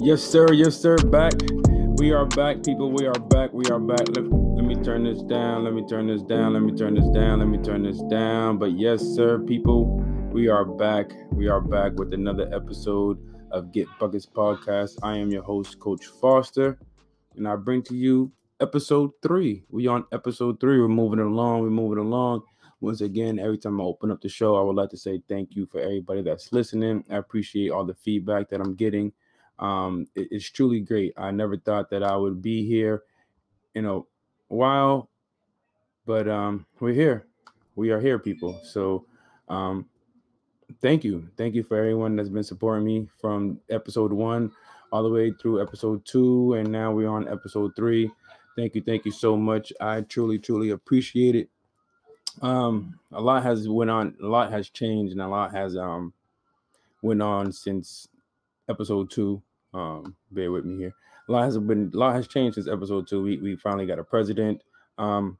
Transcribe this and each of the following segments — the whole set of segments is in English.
Yes, sir. Yes, sir. Back. We are back, people. We are back. We are back. Let me turn this down. Let me turn this down. Let me turn this down. Let me turn this down. But yes, sir, people. We are back. We are back with another episode of Get Buckets Podcast. I am your host, Coach Foster, and I bring to you episode three. We on episode three. We're moving along. We're moving along. Once again, every time I open up the show, I would like to say thank you for everybody that's listening. I appreciate all the feedback that I'm getting um, it, it's truly great. I never thought that I would be here you a while, but um, we're here. We are here, people. So um, thank you. Thank you for everyone that's been supporting me from episode one all the way through episode two, and now we're on episode three. Thank you, thank you so much. I truly, truly appreciate it. Um, a lot has went on, a lot has changed, and a lot has um went on since episode two. Um, bear with me here. Lot has been a lot has changed since episode two. We we finally got a president. Um,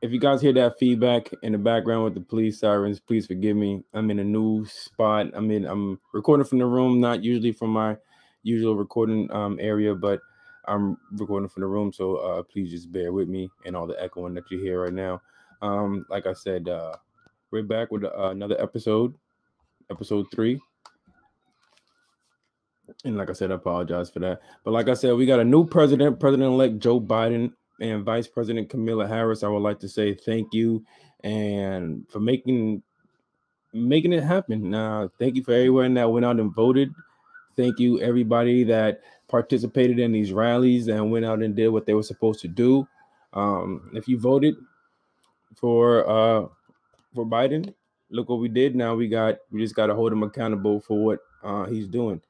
if you guys hear that feedback in the background with the police sirens, please forgive me. I'm in a new spot. I'm in I'm recording from the room, not usually from my usual recording um area, but I'm recording from the room, so uh please just bear with me and all the echoing that you hear right now. Um, like I said, uh we're back with uh, another episode, episode three and like I said, I apologize for that. But like I said, we got a new president, President-elect Joe Biden, and Vice President Kamala Harris. I would like to say thank you and for making making it happen. Now, thank you for everyone that went out and voted. Thank you everybody that participated in these rallies and went out and did what they were supposed to do. Um, if you voted for uh for Biden, look what we did. Now we got we just got to hold him accountable for what uh, he's doing.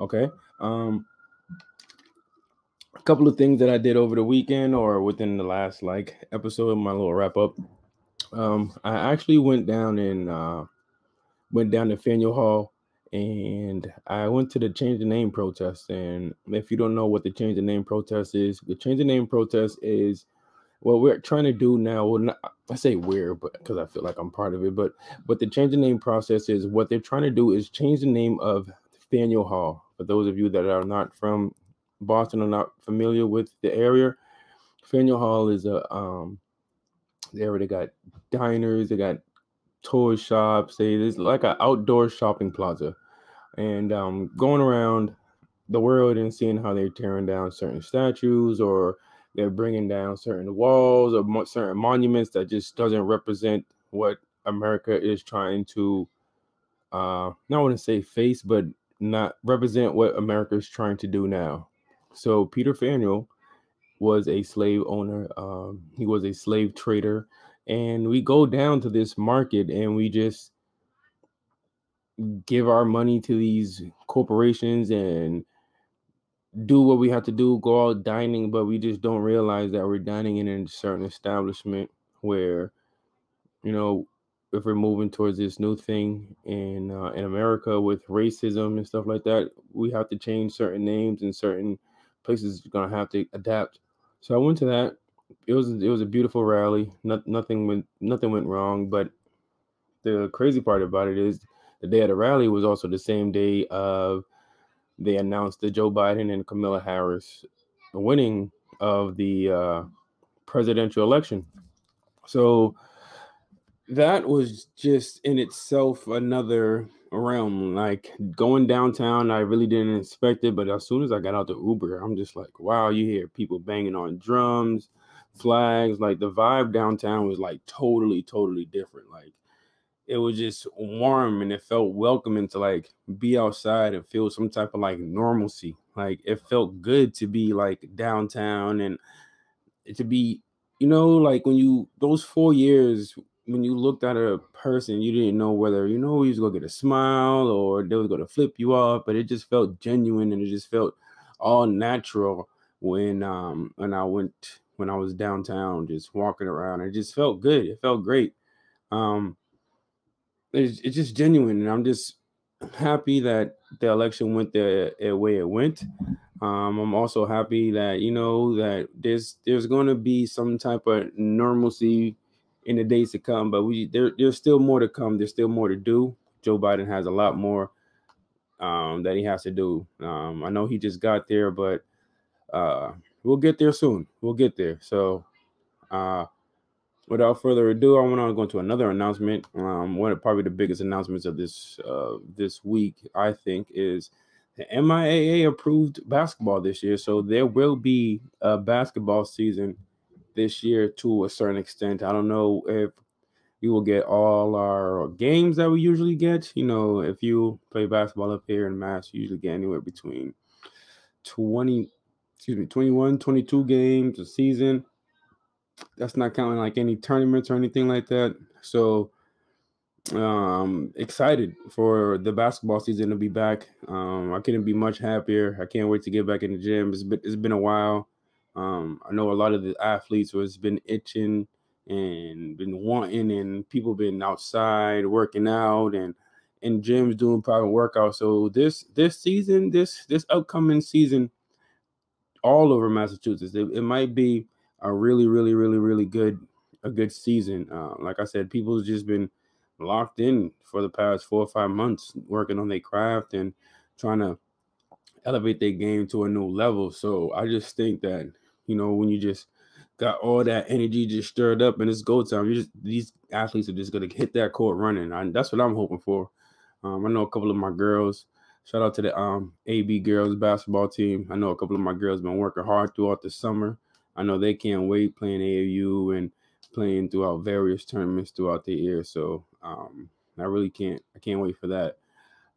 Okay. Um, a couple of things that I did over the weekend or within the last like episode of my little wrap up. Um, I actually went down and uh, went down to Faneuil Hall and I went to the change the name protest. And if you don't know what the change the name protest is, the change the name protest is what we're trying to do now. Well, not, I say we're, but because I feel like I'm part of it, but what the change the name process is, what they're trying to do is change the name of Faneuil Hall. For those of you that are not from Boston or not familiar with the area, Faneuil Hall is a um area they got diners, they got toy shops, they it's like an outdoor shopping plaza. And um going around the world and seeing how they're tearing down certain statues or they're bringing down certain walls or mo- certain monuments that just doesn't represent what America is trying to uh not want to say face but not represent what America is trying to do now. So Peter Faneuil was a slave owner. Um, he was a slave trader, and we go down to this market and we just give our money to these corporations and do what we have to do, go out dining, but we just don't realize that we're dining in a certain establishment where, you know, if we're moving towards this new thing in uh, in America with racism and stuff like that, we have to change certain names and certain places are gonna have to adapt. So I went to that. It was it was a beautiful rally. Not, nothing went nothing went wrong. But the crazy part about it is the day of the rally was also the same day of they announced that Joe Biden and Kamala Harris winning of the uh, presidential election. So that was just in itself another realm. Like going downtown, I really didn't expect it, but as soon as I got out the Uber, I'm just like, wow, you hear people banging on drums, flags. Like the vibe downtown was like totally, totally different. Like it was just warm and it felt welcoming to like be outside and feel some type of like normalcy. Like it felt good to be like downtown and to be, you know, like when you those four years when you looked at a person, you didn't know whether you know he was gonna get a smile or they was gonna flip you off, but it just felt genuine and it just felt all natural when um when I went when I was downtown just walking around. It just felt good. It felt great. Um, it's, it's just genuine, and I'm just happy that the election went the, the way it went. Um, I'm also happy that you know that there's there's going to be some type of normalcy in the days to come, but we there there's still more to come. There's still more to do. Joe Biden has a lot more um, that he has to do. Um, I know he just got there, but uh, we'll get there soon. We'll get there. So, uh, without further ado, I want to go into another announcement. Um, one of probably the biggest announcements of this uh, this week, I think, is the MIAA approved basketball this year. So there will be a basketball season this year to a certain extent. I don't know if we will get all our games that we usually get. You know, if you play basketball up here in Mass, you usually get anywhere between 20, excuse me, 21, 22 games a season. That's not counting like any tournaments or anything like that. So um excited for the basketball season to be back um i couldn't be much happier i can't wait to get back in the gym it's been, it's been a while um i know a lot of the athletes was been itching and been wanting and people been outside working out and in gyms doing private workouts so this this season this this upcoming season all over massachusetts it, it might be a really really really really good a good season uh, like i said people's just been locked in for the past four or five months working on their craft and trying to elevate their game to a new level. So I just think that, you know, when you just got all that energy just stirred up and it's go time, you just these athletes are just gonna hit that court running. And that's what I'm hoping for. Um, I know a couple of my girls. Shout out to the um, AB girls basketball team. I know a couple of my girls been working hard throughout the summer. I know they can't wait playing AAU and playing throughout various tournaments throughout the year. So um, I really can't I can't wait for that.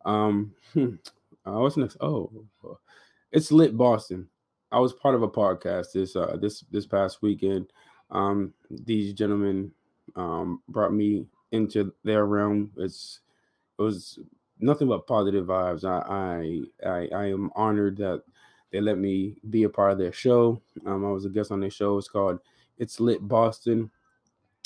Um, uh, what's next? Oh, it's lit Boston. I was part of a podcast this uh, this this past weekend. Um, these gentlemen um, brought me into their realm. It's it was nothing but positive vibes. I I I, I am honored that they let me be a part of their show. Um, I was a guest on their show. It's called It's Lit Boston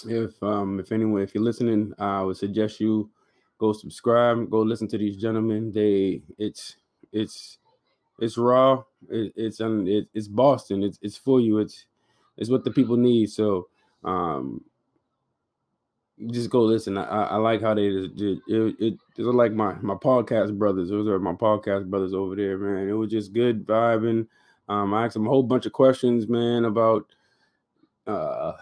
if um if anyone if you're listening i would suggest you go subscribe go listen to these gentlemen they it's it's it's raw it, it's um it, it's boston it's, it's for you it's it's what the people need so um just go listen. I, I like how they did it, it. It like my my podcast brothers. Those are my podcast brothers over there, man. It was just good vibing. Um, I asked them a whole bunch of questions, man, about uh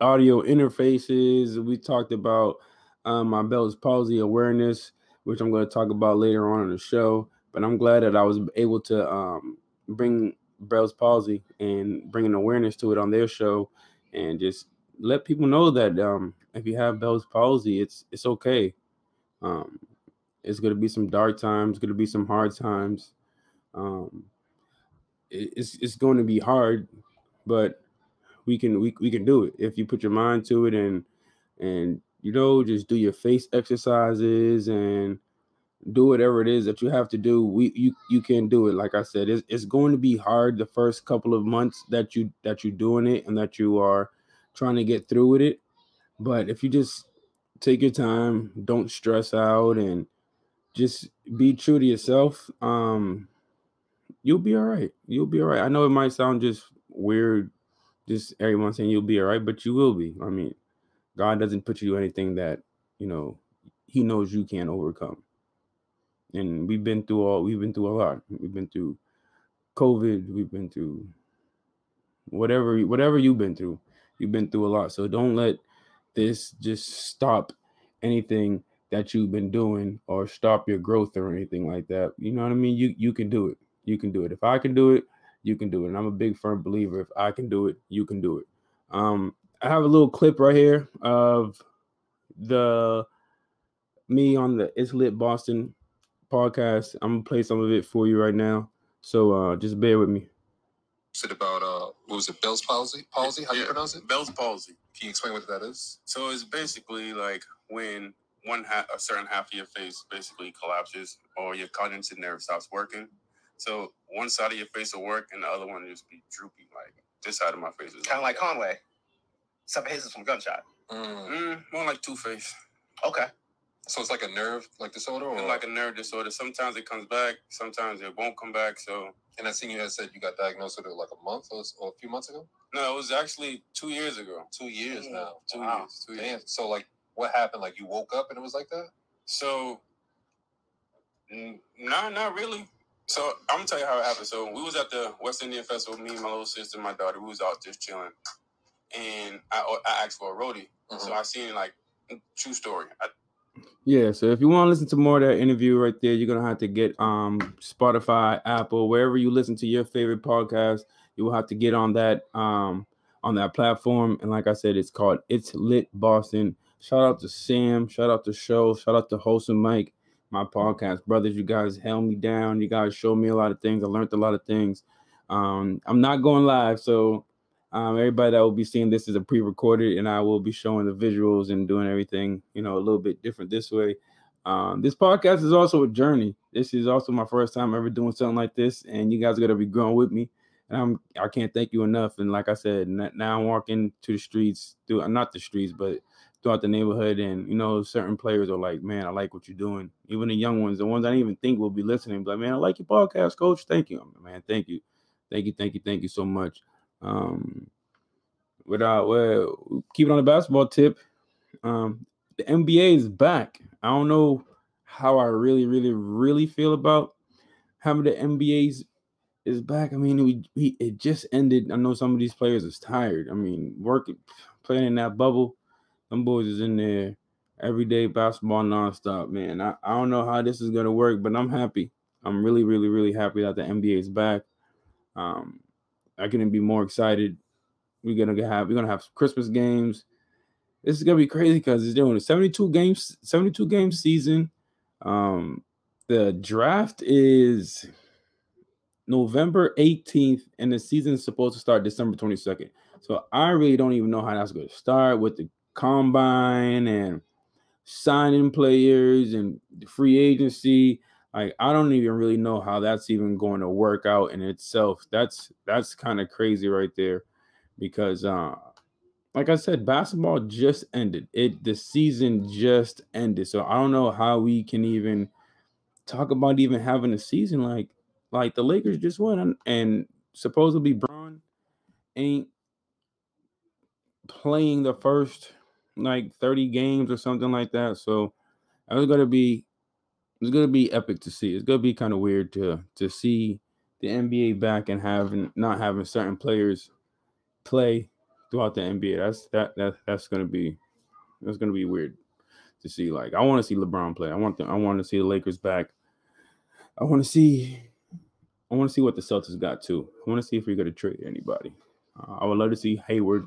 audio interfaces. We talked about um, my Bell's palsy awareness, which I'm going to talk about later on in the show. But I'm glad that I was able to um, bring Bell's palsy and bring an awareness to it on their show, and just let people know that um, if you have Bell's palsy, it's it's okay. Um, it's to be some dark times, to be some hard times. Um, it, it's it's going to be hard, but we can we, we can do it if you put your mind to it and and you know just do your face exercises and do whatever it is that you have to do we you you can do it like i said it's, it's going to be hard the first couple of months that you that you're doing it and that you are trying to get through with it but if you just take your time don't stress out and just be true to yourself um you'll be all right you'll be all right i know it might sound just weird just everyone saying you'll be all right, but you will be. I mean, God doesn't put you anything that, you know, He knows you can't overcome. And we've been through all we've been through a lot. We've been through COVID, we've been through whatever whatever you've been through. You've been through a lot. So don't let this just stop anything that you've been doing or stop your growth or anything like that. You know what I mean? You you can do it. You can do it. If I can do it, you can do it. And I'm a big firm believer. If I can do it, you can do it. Um, I have a little clip right here of the me on the It's Lit Boston podcast. I'm gonna play some of it for you right now. So uh just bear with me. Said about uh what was it, Bell's palsy? Palsy? How do Yeah, you pronounce it? Bell's palsy. Can you explain what that is? So it's basically like when one half, a certain half of your face basically collapses, or your cognitive nerve stops working. So one side of your face will work, and the other one will just be droopy. Like this side of my face is Kind of like Conway. except his is from gunshot. Mm. Mm, more like two face. Okay. So it's like a nerve like disorder, or Like a nerve disorder. Sometimes it comes back. Sometimes it won't come back. So And I seen you had said you got diagnosed with it like a month or, or a few months ago. no, it was actually two years ago. Two years now. Two Wow. years. Two Damn. years. So like, what happened? Like you woke up and it was like that. So, n- nah, not really. So I'm gonna tell you how it happened. So we was at the West Indian Festival. Me, my little sister, my daughter. We was out just chilling, and I, I asked for a roadie. Mm-hmm. So I seen like true story. I, Yeah, so if you want to listen to more of that interview right there, you're gonna have to get um Spotify, Apple, wherever you listen to your favorite podcast, you will have to get on that um on that platform. And like I said, it's called It's Lit Boston. Shout out to Sam, shout out to Show, shout out to Wholesome Mike, my podcast brothers. You guys held me down. You guys showed me a lot of things. I learned a lot of things. Um, I'm not going live, so um, everybody that will be seeing this is a pre-recorded, and I will be showing the visuals and doing everything, you know, a little bit different this way. Um, this podcast is also a journey. This is also my first time ever doing something like this, and you guys are gonna be growing with me. And I'm I can't thank you enough. And like I said, now I'm walking to the streets, through not the streets, but throughout the neighborhood, and you know, certain players are like, "Man, I like what you're doing." Even the young ones, the ones I didn't even think will be listening, be like, "Man, I like your podcast, Coach. Thank you, man. Thank you, thank you, thank you, thank you so much." Um, without well, keep it on the basketball tip. Um, the NBA is back. I don't know how I really, really, really feel about having the NBA's is back. I mean, we, we it just ended. I know some of these players is tired. I mean, working playing in that bubble, them boys is in there every day basketball nonstop, man. I, I don't know how this is gonna work, but I'm happy. I'm really, really, really happy that the NBA is back. Um, I couldn't be more excited. We're gonna have we're gonna have Christmas games. This is gonna be crazy because it's doing a 72 games, 72 game season. Um, the draft is November 18th, and the season is supposed to start December 22nd. So I really don't even know how that's to start with the combine and signing players and the free agency. Like I don't even really know how that's even going to work out in itself. That's that's kind of crazy right there, because uh, like I said, basketball just ended. It the season just ended. So I don't know how we can even talk about even having a season like like the Lakers just won and, supposedly Bron ain't playing the first like 30 games or something like that. So it's gonna be it's gonna be epic to see. It's gonna be kind of weird to to see the NBA back and having not having certain players play throughout the NBA. That's that that that's gonna be that's gonna be weird to see. Like I want to see LeBron play. I want the, I want to see the Lakers back. I want to see I want to see what the Celtics got too. I want to see if we're gonna trade anybody. Uh, I would love to see Hayward,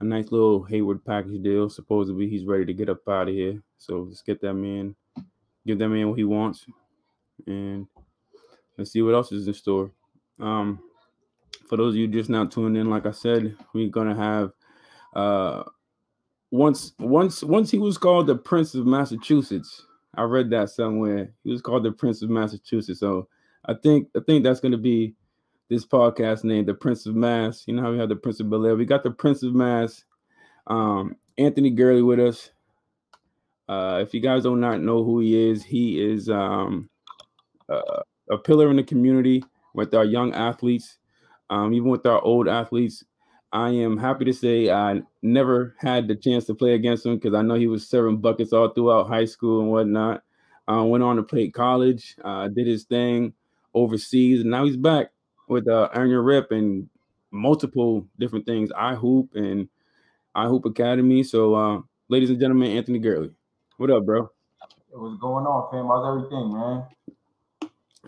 a nice little Hayward package deal. Supposedly he's ready to get up out of here. So let's get that man, give that man what he wants, and let's see what else is in store. Um, for those of you just now tuning in, like I said, we're gonna have uh once once once he was called the Prince of Massachusetts. I read that somewhere. He was called the Prince of Massachusetts. So I think I think that's gonna be this podcast name, the Prince of Mass. You know how we have the Prince of Bel Air. We got the Prince of Mass, um, Anthony Gurley with us. Uh, if you guys do not know who he is, he is um, uh, a pillar in the community with our young athletes, um, even with our old athletes. I am happy to say I never had the chance to play against him because I know he was serving buckets all throughout high school and whatnot. Uh, went on to play college, uh, did his thing overseas, and now he's back with uh, Earn Your Rep and multiple different things. I Hoop and I Hoop Academy. So, uh, ladies and gentlemen, Anthony Gurley. What up, bro? What's going on, fam? How's everything, man?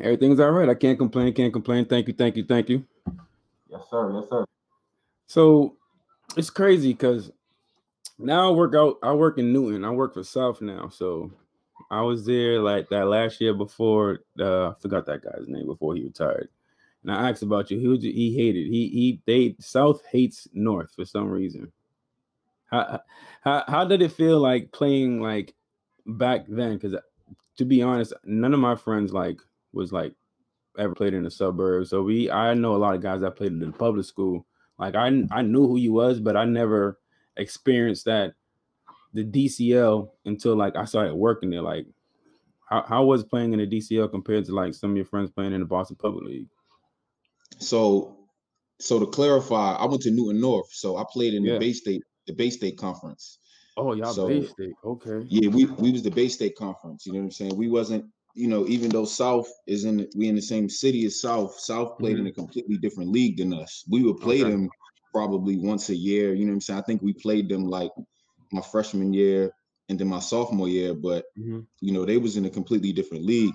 Everything's all right. I can't complain. Can't complain. Thank you. Thank you. Thank you. Yes, sir. Yes, sir. So it's crazy because now I work out. I work in Newton. I work for South now. So I was there like that last year before. Uh, I forgot that guy's name before he retired. And I asked about you. He was, he hated. He he they South hates North for some reason. How how how did it feel like playing like back then? Because uh, to be honest, none of my friends like was like ever played in the suburbs. So we I know a lot of guys that played in the public school. Like I I knew who you was, but I never experienced that the DCL until like I started working there. Like, how, how was playing in the DCL compared to like some of your friends playing in the Boston Public League? So, so to clarify, I went to Newton North, so I played in Yeah. the Bay State, the Bay State Conference. Oh, y'all So- Bay State. Okay. Yeah, we we was the Bay State Conference. You know what I'm saying? We wasn't, you know, even though South is in, we in the same city as South. South played in a completely different league than us. We would play Okay. them probably once a year. You know what I'm saying? I think we played them like my freshman year and then my sophomore year, but Mhm. you know they was in a completely different league.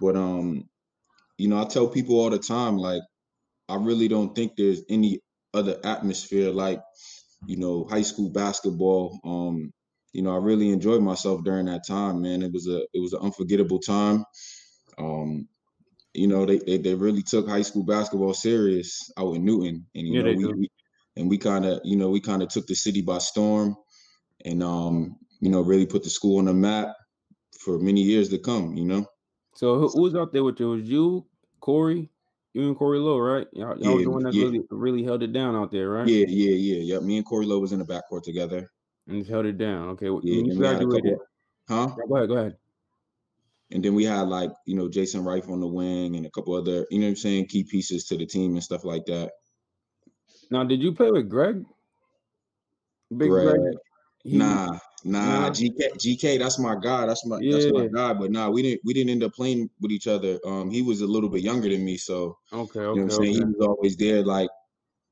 But um, you know, I tell people all the time, like, I really don't think there's any other atmosphere like, you know, high school basketball. Um, you know, I really enjoyed myself during that time, man. It was a it was an unforgettable time. Um, you know, they, they they really took high school basketball serious out in Newton, and you Yeah, know, we, we and we kind of you know we kind of took the city by storm, and um, you know, really put the school on the map for many years to come. You know. So who, was out there with you? It was you, Corey, you and Corey Lowe, right? Y'all, y'all was Yeah, the one that yeah. really really held it down out there, right? Yeah, yeah, yeah, yeah. Me and Corey Lowe was in the backcourt together. And held it down. Okay. When Yeah, you and we had a graduated, couple, huh? Yeah, go ahead, go ahead. And then we had like, you know, Jason Rife on the wing and a couple other, you know what I'm saying, key pieces to the team and stuff like that. Now, did you play with Greg? Big Greg, Greg. He- nah, nah, Nah. GK, GK, that's my guy. That's my that's my guy. But nah, we didn't we didn't end up playing with each other. Um, he was a little bit younger than me, so Okay, you know okay, what I'm saying. okay. He was always there, like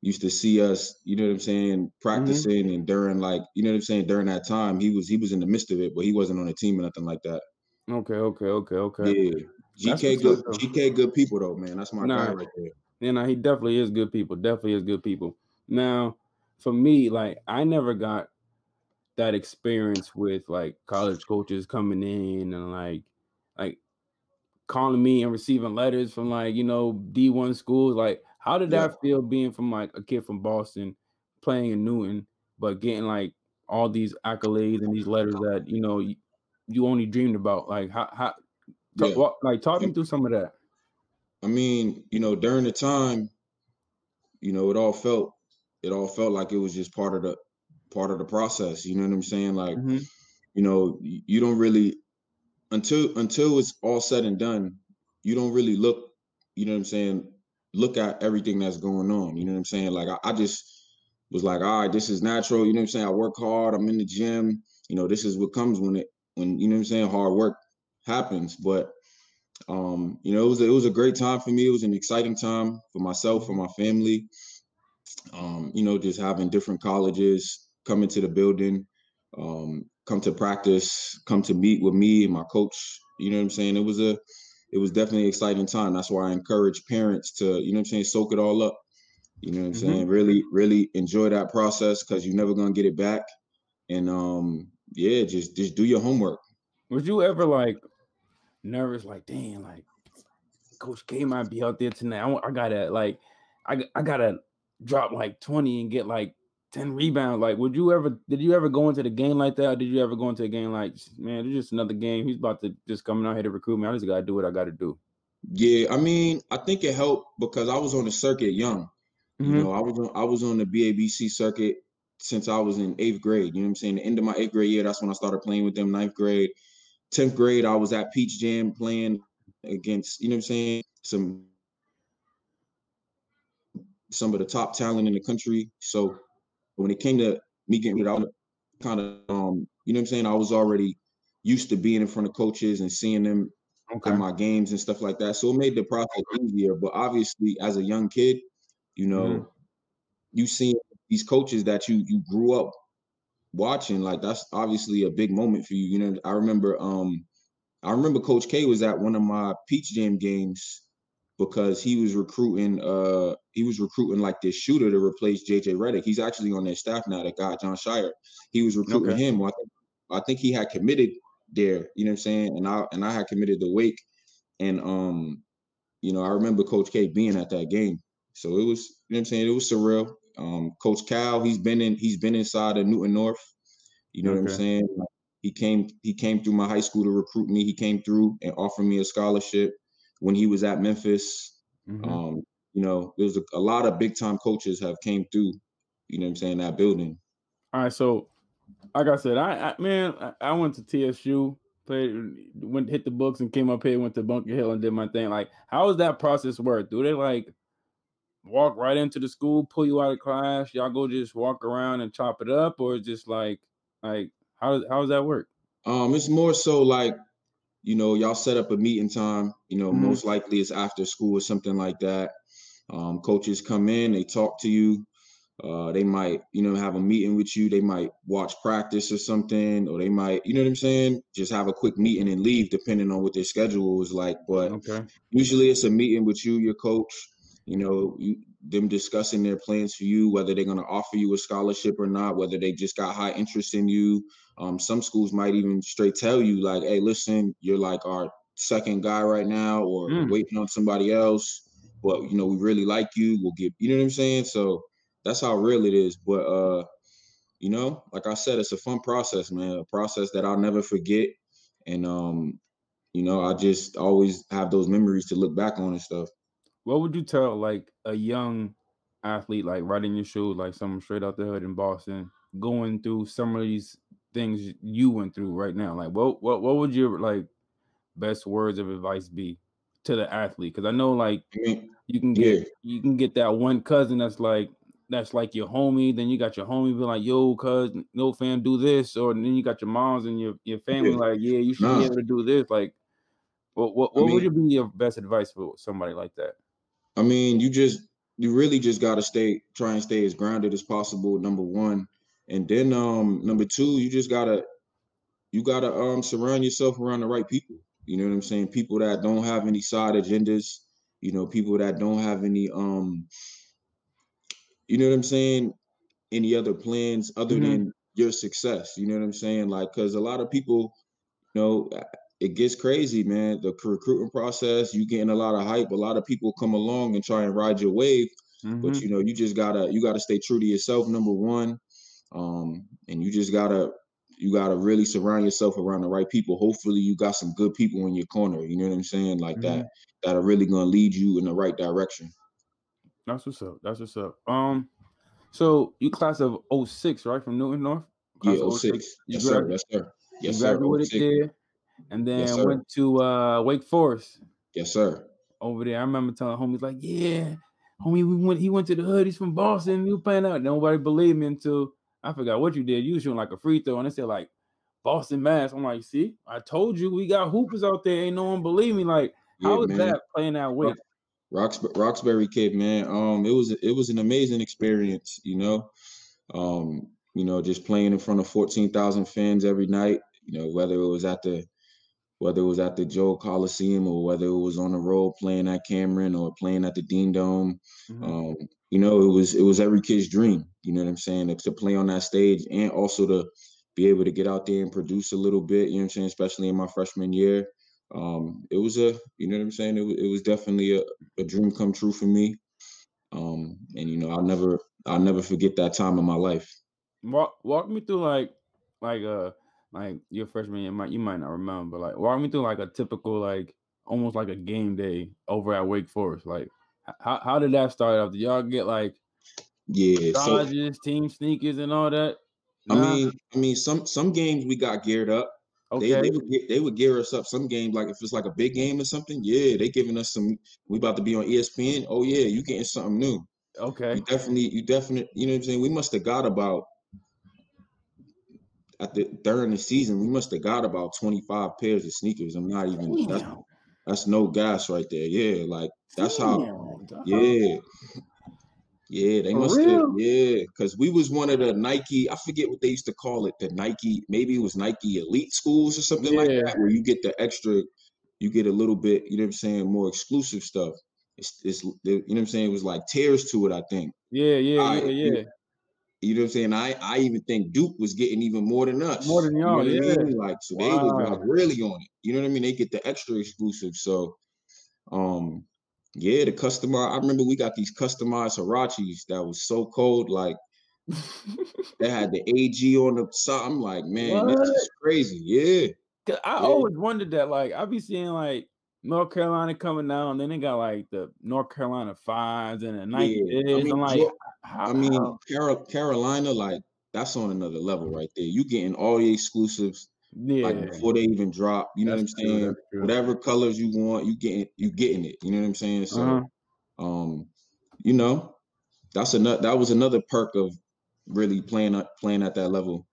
used to see us, you know what I'm saying, Mm-hmm. practicing and during like, you know what I'm saying, during that time, he was he was in the midst of it, but he wasn't on the team or nothing like that. Okay, okay, okay, okay. Yeah. GK good though. GK good people though, man. That's my Nah. guy right there. Know, he definitely is good people. Definitely is good people. Now, for me, like I never got that experience with like college coaches coming in and like like calling me and receiving letters from like you know D1 schools. Like, how did Yeah. that feel being from like a kid from Boston playing in Newton, but getting like all these accolades and these letters that you know you, you only dreamed about? Like, how how Yeah. talk, like talk me through some of that. I mean, you know, during the time, you know, it all felt it all felt like it was just part of the part of the process. You know what I'm saying? Like, Mhm. you know, you don't really until until it's all said and done, you don't really look, you know what I'm saying, look at everything that's going on. You know what I'm saying? Like I, I just was like, all right, this is natural. You know what I'm saying? I work hard, I'm in the gym, you know, this is what comes when it when you know what I'm saying, hard work happens. But um, you know, it was a, it was a great time for me. It was an exciting time for myself, for my family. Um, you know, just having different colleges come into the building, um, come to practice, come to meet with me and my coach. You know what I'm saying? It was a it was definitely an exciting time. That's why I encourage parents to, you know what I'm saying, soak it all up. You know what I'm Mhm. saying? Really, really enjoy that process because you're never gonna get it back. And um, yeah, just just do your homework. Was you ever like nervous, like, dang, like Coach K might be out there tonight. I, I gotta like, I I gotta drop like twenty and get like ten rebounds. Like, would you ever? Did you ever go into the game like that? Or did you ever go into a game like, man, it's just another game. He's about to just coming out here to recruit me. I just gotta do what I gotta do. Yeah, I mean, I think it helped because I was on the circuit young. You Mhm. know, I was on I was on the BABC circuit since I was in eighth grade. You know what I'm saying? The end of my eighth grade year, that's when I started playing with them. Ninth grade, tenth grade, I was at Peach Jam playing against, you know what I'm saying, some some of the top talent in the country. So when it came to me getting it out, kind of um, you know what I'm saying, I was already used to being in front of coaches and seeing them Okay. in my games and stuff like that. So it made the process easier. But obviously, as a young kid, you know, Mhm. you see these coaches that you you grew up watching, like that's obviously a big moment for you. You know, I remember um I remember Coach K was at one of my Peach Jam games because he was recruiting uh he was recruiting like this shooter to replace JJ Reddick. He's actually on their staff now, that guy Jon Scheyer. He was recruiting Okay. him. I think I think he had committed there, you know what I'm saying? And I and I had committed to Wake. And um, you know, I remember Coach K being at that game. So it was, you know what I'm saying? It was surreal. Um, Coach Cal, he's been in, he's been inside of Newton North. You know what I'm saying? He came, he came through my high school to recruit me. He came through and offered me a scholarship when he was at Memphis. Mhm. Um, you know, there's a, a lot of big time coaches have came through, you know what I'm saying, that building. All right, so like I said, I, I man, I, I went to TSU, played, went hit the books, and came up here, went to Bunker Hill, and did my thing. Like, how does that process work? Do they like walk right into the school, pull you out of class, y'all go just walk around and chop it up, or just like, like how does how does that work? Um, it's more so like, you know, y'all set up a meeting time. You know, Mhm. most likely it's after school or something like that. Um, coaches come in, they talk to you. Uh, they might, you know, have a meeting with you. They might watch practice or something, or they might, you know what I'm saying, just have a quick meeting and leave, depending on what their schedule is like. But Okay. usually it's a meeting with you, your coach, you know, you, them discussing their plans for you, whether they're going to offer you a scholarship or not, whether they just got high interest in you. Um, some schools might even straight tell you, like, hey, listen, you're like our second guy right now, or Mm. waiting on somebody else. But you know, we really like you. We'll give you know what I'm saying? So that's how real it is. But uh, you know, like I said, it's a fun process, man. A process that I'll never forget. And um, you know, I just always have those memories to look back on and stuff. What would you tell like a young athlete, like right in your shoes, like someone straight out the hood in Boston, going through some of these things you went through right now? Like, what what what would your like best words of advice be to the athlete? Because I know like I you can get Yeah. you can get that one cousin that's like that's like your homie. Then you got your homie be like, "Yo, cuz, no fam, do this," or then you got your moms and your your family Yeah. like, "Yeah, you should Nah. be able to do this." Like, what what, I what would mean- be your best advice for somebody like that? I mean, you just you really just gotta stay try and stay as grounded as possible, number one. And then um number two, you just gotta you gotta um surround yourself around the right people. You know what I'm saying? People that don't have any side agendas, you know, people that don't have any um you know what I'm saying, any other plans other Mhm. than your success. You know what I'm saying? Like, cause a lot of people, you know, it gets crazy, man. The recruiting process, you getting a lot of hype. A lot of people come along and try and ride your wave, but Mhm. you know, you just gotta you gotta stay true to yourself, number one. Um, and you just gotta you gotta really surround yourself around the right people. Hopefully, you got some good people in your corner. You know what I'm saying? Like that that are really gonna lead you in the right direction. That's what's up. That's what's up. Um, so you class of 06, right? From Newton North? Yeah, Class of 06. You Yes, sir. Yes, sir. Yes, you sir. graduated 06. there, and then Yes, went to uh Wake Forest Yes, sir. over there. I remember telling homies like, "Yeah, homie, we went. He went to the hood. He's from Boston. You playing out." Nobody believed me until I forgot what you did. You shooting like a free throw, and they said like Boston Mass. I'm like, "See, I told you we got hoopers out there. Ain't no one believe me." Like, Yeah, how was man. that playing out Wake? Rocks, Roxbury kid, man. Um, it was it was an amazing experience, you know. Um, you know, just playing in front of fourteen thousand fans every night. You know, whether it was at the whether it was at the Joel Coliseum or whether it was on the road playing at Cameron or playing at the Dean Dome. Mhm. Um, you know, it was it was every kid's dream. You know what I'm saying? To play on that stage and also to be able to get out there and produce a little bit. You know what I'm saying? Especially in my freshman year. Um, it was a, you know what I'm saying? It was, it was definitely a, a dream come true for me. Um, and you know, I'll never, I'll never forget that time in my life. Walk walk me through like like uh like your freshman year might you might not remember, but like walk me through like a typical like almost like a game day over at Wake Forest. Like how how did that start off? Did y'all get like Yeah. So dodges, team sneakers, and all that? I Nah? mean, I mean, some some games we got geared up. They, okay, they would get, they would gear us up. Some games, like if it's like a big game or something, yeah, they giving us some. We about to be on ESPN. Oh yeah, you getting something new. okay, You definitely, you definitely, you know what I'm saying. We must have got about at the during the season. We must have got about 25 pairs of sneakers. I'm not even. That's, that's no gas right there. Yeah, like that's how. Damn, dog. Yeah. Yeah, they For must real? have. Yeah, because we was one of the Nike. I forget what they used to call it. The Nike, maybe it was Nike Elite schools or something like that, where you get the extra, you get a little bit. You know what I'm saying? More exclusive stuff. It's, it's you know what I'm saying. It was like tears to it. I think. Yeah, yeah, I- yeah, yeah. You know what I'm saying? I I even think Duke was getting even more than us. More than You know y'all, what I yeah. mean? Like so they was like really on it. You know what I mean? They get the extra exclusive. So um yeah, the customer. I remember we got these customized Huaraches that was so cold. Like they had the AG on the side. I'm like, man, this is crazy. Yeah. 'Cause I Yeah. always wondered that. Like I be seeing like North Carolina coming down, and then they got like the North Carolina fives and the Nike Yeah. I mean, like, how, I mean, how- Carol, Carolina, like that's on another level right there. You getting all the exclusives Yeah, like before they even drop. You know That's what I'm saying? true. Whatever colors you want, you getting you getting it. You know what I'm saying? So Uh-huh. um, you know, that's another that was another perk of really playing at playing at that level.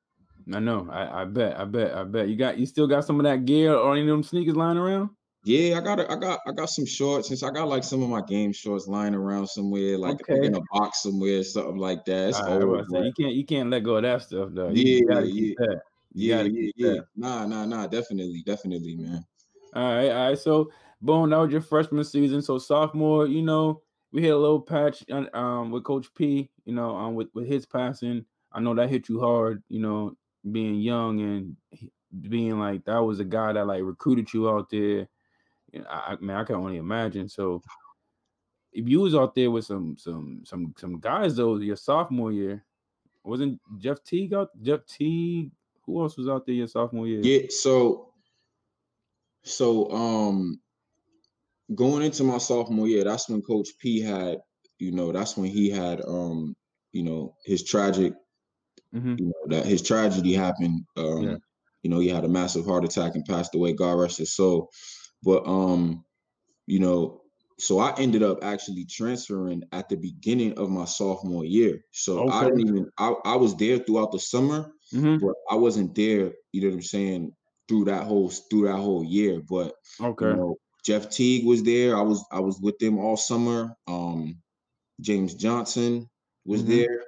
I know. I, I bet. I bet. I bet. You got. You still got some of that gear or any of them sneakers lying around? Yeah, I got a, I got I got some shorts. Since I got like some of my game shorts lying around somewhere, like Okay. in a box somewhere, something like that. It's right, I was old, about to say, but you can't. You can't let go of that stuff though. You, Yeah, you gotta keep that. You yeah, yeah, yeah. that. Nah, nah, nah. Definitely, definitely, man. All right, all right. So, boom, that was your freshman season. So sophomore, you know, we hit a little patch um with Coach P. You know, um with with his passing. I know that hit you hard. You know, being young and being like that was a guy that like recruited you out there. I, I man, I can only imagine. So, if you was out there with some some some some guys though, your sophomore year, wasn't Jeff Teague out? Jeff Teague. Who else was out there your sophomore year? Yeah. So, so um, going into my sophomore year, that's when Coach P had, you know, that's when he had, um, you know, his tragic, Mhm. you know, that his tragedy happened. Um, Yeah. you know, he had a massive heart attack and passed away. God rest his soul. But um, you know, so I ended up actually transferring at the beginning of my sophomore year. So I didn't even I, I was there throughout the summer, Mhm. but I wasn't there, you know what I'm saying, through that whole through that whole year. But Okay. you know, Jeff Teague was there. I was I was with them all summer. Um, James Johnson was Mhm. there.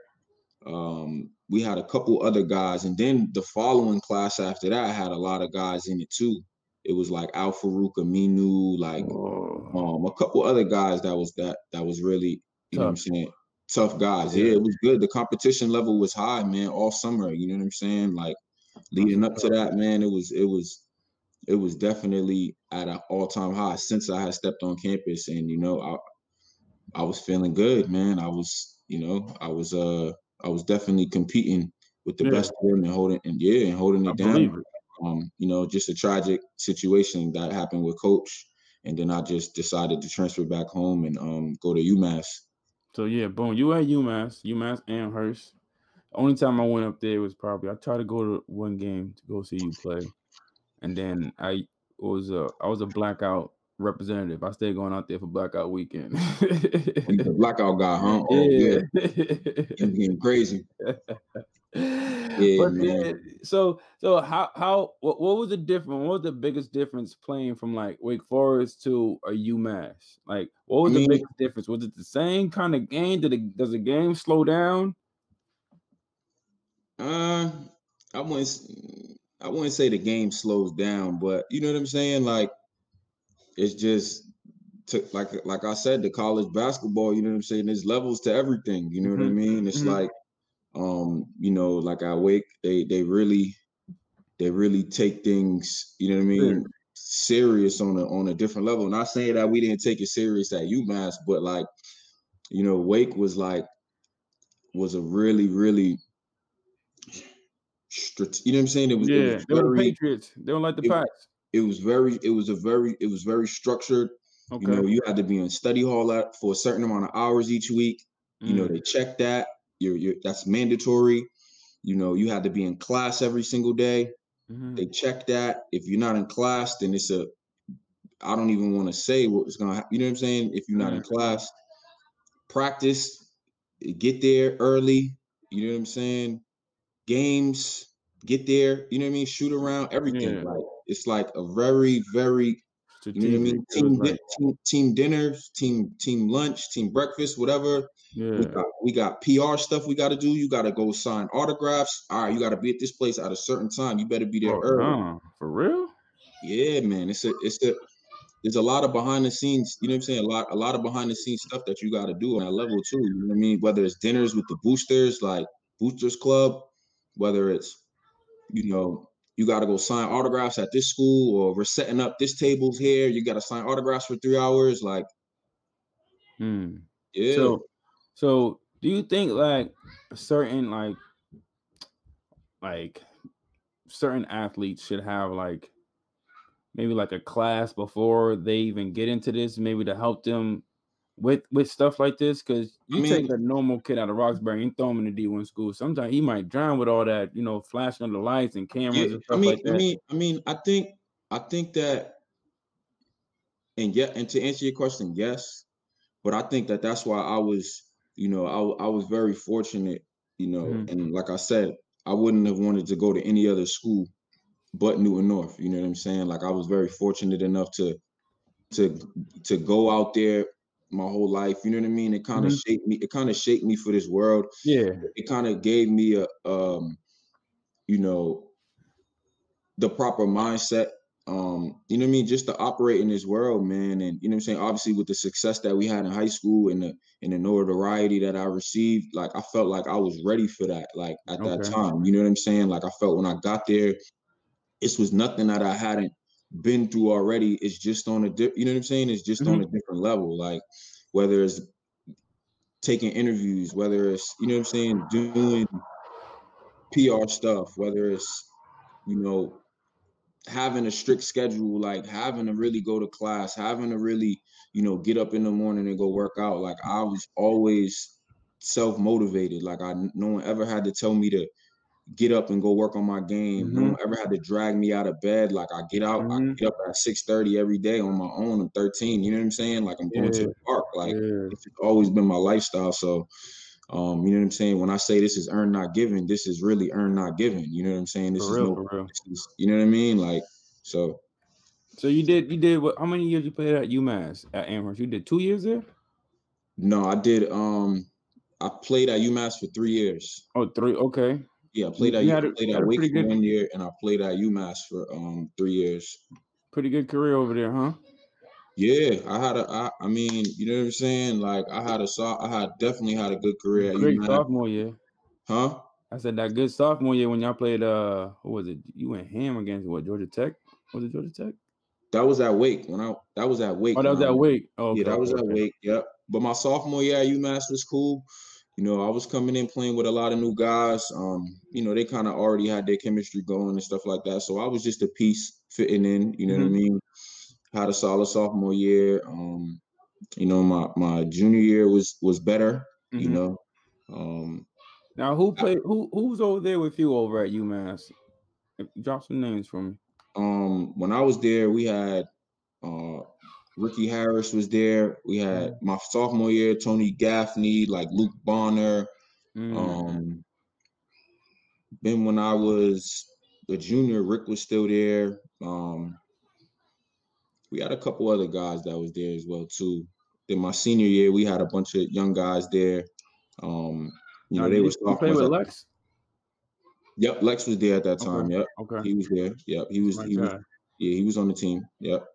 Um, we had a couple other guys, and then the following class after that had a lot of guys in it too. It was like Al-Farouq Aminu, like Oh, um a couple other guys that was that that was really you know what I'm saying tough guys. Yeah. Yeah, it was good. The competition level was high, man, all summer. You know what I'm saying? Like leading up to that, man, it was it was it was definitely at an all time high since I had stepped on campus, and you know I I was feeling good, man. I was you know I was uh I was definitely competing with the Yeah. best of them and holding and yeah and holding I it down. believe it. Um, you know, just a tragic situation that happened with coach. And then I just decided to transfer back home and um go to UMass. So yeah, boom. You at UMass, UMass Amherst. Only time I went up there was probably I tried to go to one game to go see you play, and then I was a I was a blackout representative. I stayed going out there for blackout weekend. Blackout guy, huh? Oh, yeah. Getting crazy. but then, so so how how what, what was the difference? What was the biggest difference playing from like Wake Forest to a UMass? Like, what was I the mean- biggest difference? Was it the same kind of game? Did it does the game slow down? Uh I wouldn't I wouldn't say the game slows down, but you know what I'm saying? Like it's just to, like like I said, the college basketball, you know what I'm saying? There's levels to everything, you know what I Mhm, mean? It's mhm. like um, you know, like I wake, they they really they really take things, you know what I mean, serious on a on a different level. Not saying that we didn't take it serious at UMass, but like, you know, Wake was like was a really, really you know what I'm saying? It was, it Yeah, was they were the Patriots. They don't like the it- Pats. it was very it was a very it was very structured. Okay. You know, you had to be in study hall for a certain amount of hours each week. You know, Mm, they check that. You're, you're that's mandatory. You know, you had to be in class every single day. mhm. They check that. If you're not in class, then it's a I don't even want to say what's gonna happen. You know what I'm saying? If you're not in Mhm. class, practice, get there early. You know what I'm saying? Games, get there. You know what I mean? Shoot around everything. Yeah. Like it's like a very, very you know what I mean? Strategic. It was Team, like, team team dinners, team team lunch, team breakfast, whatever. We yeah. got we got PR stuff we got to do. You got to go sign autographs. All right, you got to be at this place at a certain time. You better be there Oh, early. nah, for real? Yeah, man. It's a it's a there's a lot of behind the scenes, you know what I'm saying? A lot, a lot of behind the scenes stuff that you got to do on that level too. You know what I mean? Whether it's dinners with the boosters, like Boosters Club, whether it's, you know, you got to go sign autographs at this school, or we're setting up this tables here. You got to sign autographs for three hours. Like, Hmm. yeah, So, so do you think like certain like like certain athletes should have like maybe like a class before they even get into this, maybe to help them with with stuff like this? Because you I mean- take a normal kid out of Roxbury and throw him in the D1 school. Sometimes he might drown with all that, you know, flashing of the lights and cameras Yeah, and I mean, like that. I mean, I mean, I think, I think that, and yeah, and to answer your question, yes, but I think that that's why I was, you know, I I was very fortunate, you know, Mhm. and like I said, I wouldn't have wanted to go to any other school but Newton North. You know what I'm saying? Like I was very fortunate enough to to to go out there my whole life. You know what I mean? It kind of Mhm. shaped me. It kind of shaped me for this world yeah. it kind of gave me a um you know the proper mindset um you know what i mean? Just to operate in this world man and you know what i'm saying? Obviously with the success that we had in high school and the and the notoriety that i received like i felt like i was ready for that like at that time you know what i'm saying? Like i felt when i got there this was nothing that i hadn't been through already. It's just on a di- you know what i'm saying? It's just on a different level like whether it's taking interviews, whether it's, you know what I'm saying, doing PR stuff, whether it's, you know, having a strict schedule, like having to really go to class, having to really, you know, get up in the morning and go work out. Like I was always self-motivated. Like I no one ever had to tell me to get up and go work on my game. No Mhm. one ever had to drag me out of bed. Like I get out, I Mhm. get up at 6:30 every day on my own. I'm 13. You know what I'm saying? Like I'm going to the park. Like yeah. it's always been my lifestyle. So, um, you know what I'm saying? When I say this is earned not given, this is really earned not given. You know what I'm saying? This For is real, no, for real. this is, you know what I mean? Like, so So you did you did what how many years you played at UMass at Amherst? You did two years there? no, I did. Um, I played at UMass for three years. Oh, three. Okay. Yeah, I played You at, had a- played had at Wake for good- one year, and I played at UMass for um three years. Pretty good career over there, huh? Yeah, I had a. I, I mean, you know what I'm saying? Like, I had a. I had definitely had a good career at Great UMass. sophomore year. Huh? I said that good sophomore year when y'all played uh who was it? You went ham against what Georgia Tech? Was it Georgia Tech? That was at Wake when I. That was at Wake. Oh, that was at Wake. Oh, okay, yeah, that was okay, at. Wake. Yep. But my sophomore year at UMass was cool. You know, I was coming in playing with a lot of new guys. Um, you know, they kind of already had their chemistry going and stuff like that. So I was just a piece fitting in. You know what I Mhm. mean? Had a solid sophomore year. Um, you know, my my junior year was was better. You Mhm. know, um, Now who played who who's over there with you over at UMass? Drop some names for me. um, when I was there, we had uh, Ricky Harris was there. We had my sophomore year, Tony Gaffney, like Luke Bonner. Mm. Um, then when I was a junior, Rick was still there. Um, we had a couple other guys that was there as well too. Then my senior year, we had a bunch of young guys there. Um, you Now, know, they were you with Lex? Yep, Lex was there at that time. Okay. Yep, Okay. he was there. Yep, he was. That's He was. Yeah, he was on the team. Yep,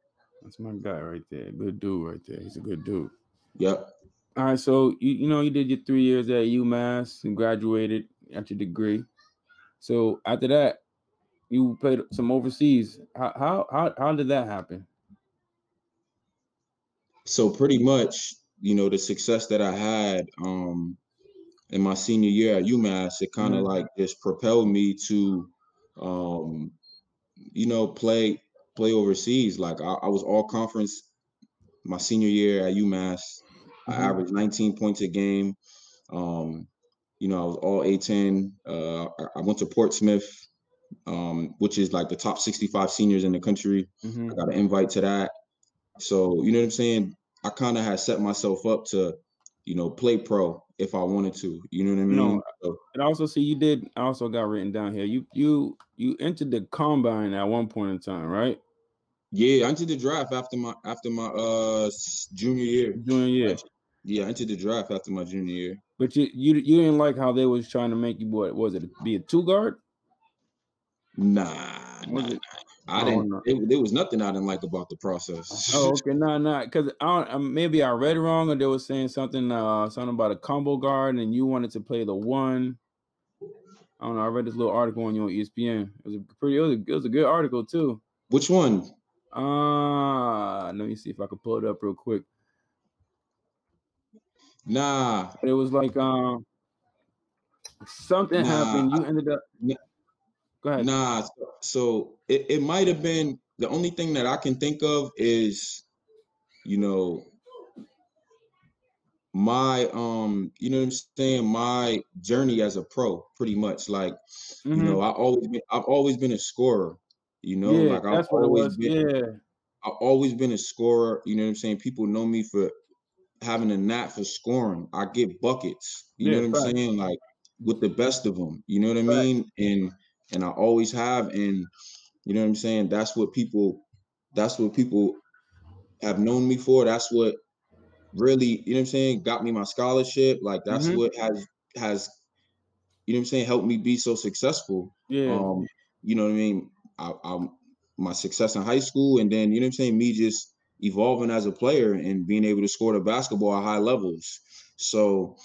That's my guy right there. Good dude right there. He's a good dude. yep. All right, so you you know you did your three years at UMass and graduated, got your degree. So after that, you played some overseas. How how how, how did that happen? So pretty much, you know, the success that I had um in my senior year at UMass, it kind of Mhm. like just propelled me to um, you know, play play overseas. Like I, I was all conference my senior year at UMass. I Mhm. averaged 19 points a game. Um, you know, I was all A10. Uh, I, I went to Portsmouth, um, which is like the top 65 seniors in the country. Mhm. I got an invite to that. So, you know what I'm saying? I kind of had set myself up to, you know, play pro if I wanted to. You know what I mean? No. So, And also see you did I also got written down here. You you you entered the combine at one point in time, right? yeah, I entered the draft after my after my uh junior year. Junior year. Yeah, I entered the draft after my junior year. But you you you didn't like how they was trying to make you what was it be a two guard? Nah, Was nah, I Oh, didn't. no. It, there was nothing I didn't like about the process. Oh, okay, no, no, because I don't, maybe I read wrong, or they were saying something, uh, something about a combo guard, and you wanted to play the one. I don't know. I read this little article on you on ESPN. It was a pretty, it was a, it was a good article too. Which one? Uh let me see if I can pull it up real quick. Nah, It was like um something Nah, happened. You ended up. Nah. Go ahead. nah. So, so it, it might have been the only thing that I can think of is, you know, my um, you know what I'm saying, my journey as a pro, pretty much. Like, you Mhm. know, I always been I've always been a scorer, you know, Yeah, like I've that's what it always been Yeah. I've always been a scorer, you know what I'm saying? People know me for having a knack for scoring. I get buckets, you know Yeah, what I'm saying? Like with the best of them, you know what I mean? And and I always have and you know what I'm saying? That's what people that's what people have known me for. That's what really, you know what I'm saying, got me my scholarship. Like that's Mhm. what has has you know what I'm saying, helped me be so successful. Yeah. Um, you know what I mean? I, I'm my success in high school, and then you know what I'm saying, me just evolving as a player and being able to score the basketball at high levels. So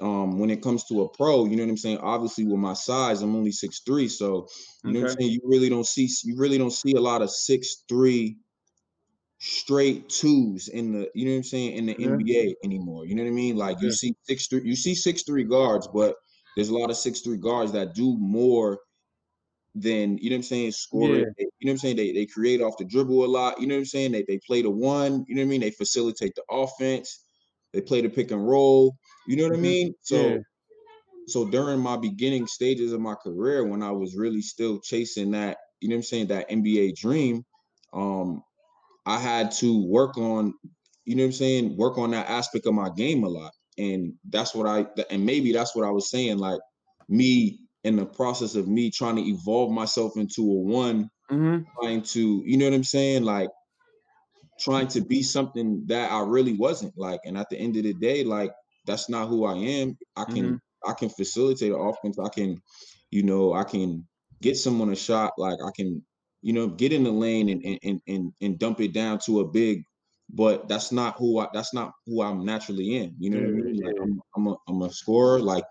um, when it comes to a pro, you know what I'm saying. Obviously, with my size, I'm only six three, so you know what I'm saying. You really don't see you really don't see a lot of six three straight twos in the you know what I'm saying in the Yeah. NBA anymore. You know what I mean? Like you see six three, you see six three guards, but there's a lot of six three guards that do more than you know what I'm saying. Score Yeah. you know what I'm saying. They they create off the dribble a lot. You know what I'm saying. They they play the one. You know what I mean. They facilitate the offense. They play the pick and roll. You know what I Mhm. mean. So Yeah. so during my beginning stages of my career when I was really still chasing that, you know what I'm saying, that NBA dream, um, I had to work on, you know what I'm saying, work on that aspect of my game a lot. And that's what I and maybe that's what I was saying, like me in the process of me trying to evolve myself into a one, Mhm. trying to, you know what I'm saying, like trying to be something that I really wasn't like. And at the end of the day, like that's not who I am. I can Mhm. I can facilitate an offense. I can, you know, I can get someone a shot. Like I can, you know, get in the lane and and and and dump it down to a big. But that's not who I. That's not who I'm naturally in. You know what I mean? Like I'm, I'm a I'm a scorer. Like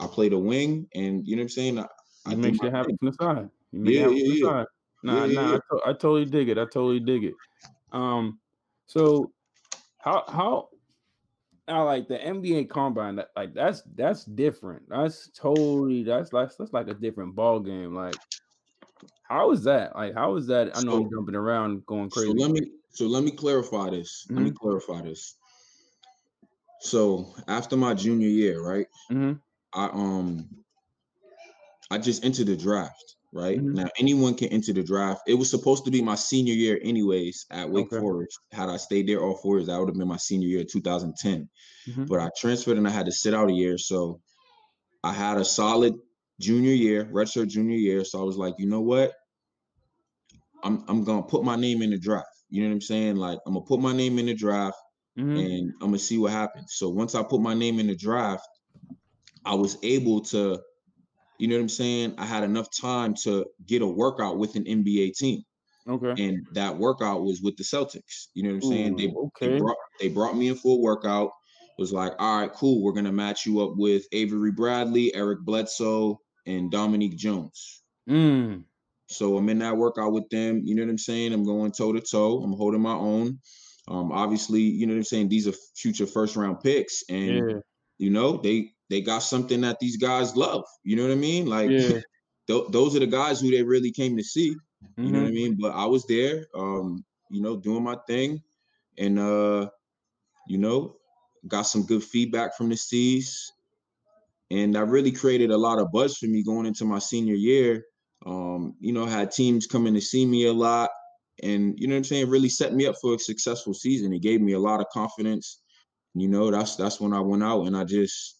I play the wing, and you know what I'm saying. I, I make shit happen from the side. You make it Yeah, yeah, the yeah, side. yeah, Nah, yeah, nah. yeah. I, to- I totally dig it. I totally dig it. Um, so how how now like the NBA combine that like that's that's different. That's totally that's like that's like a different ball game. Like how is that? Like how is that? I know I'm jumping around going crazy. so let me so let me clarify this. Let me Mhm. clarify this. So after my junior year, right? Mhm. I um I just entered the draft, right? Mhm. Now anyone can enter the draft. It was supposed to be my senior year anyways at Wake Okay. Forest. Had I stayed there all four years, that would have been my senior year 2010. Mhm. But I transferred and I had to sit out a year. So I had a solid junior year, redshirt junior year. So I was like, you know what? I'm I'm gonna put my name in the draft. You know what I'm saying? Like I'm gonna put my name in the draft Mhm. and I'm gonna see what happens. So once I put my name in the draft, I was able to, you know what I'm saying? I had enough time to get a workout with an NBA team. Okay. And that workout was with the Celtics. You know what I'm saying? They Ooh, they okay. brought they brought me in for a workout. Was like, all right, cool. We're gonna match you up with Avery Bradley, Eric Bledsoe, and Dominique Jones. Mm. So I'm in that workout with them. You know what I'm saying? I'm going toe to toe. I'm holding my own. Um, obviously, you know what I'm saying. These are future first round picks, and Yeah. you know they they got something that these guys love. You know what I mean? Like Yeah. th- those are the guys who they really came to see. You know what I Mhm. mean? But I was there, um, you know, doing my thing, and uh, you know, got some good feedback from the C's, and that really created a lot of buzz for me going into my senior year. Um, you know, had teams coming to see me a lot, and you know what I'm saying, really set me up for a successful season. It gave me a lot of confidence. You know, that's that's when I went out and I just,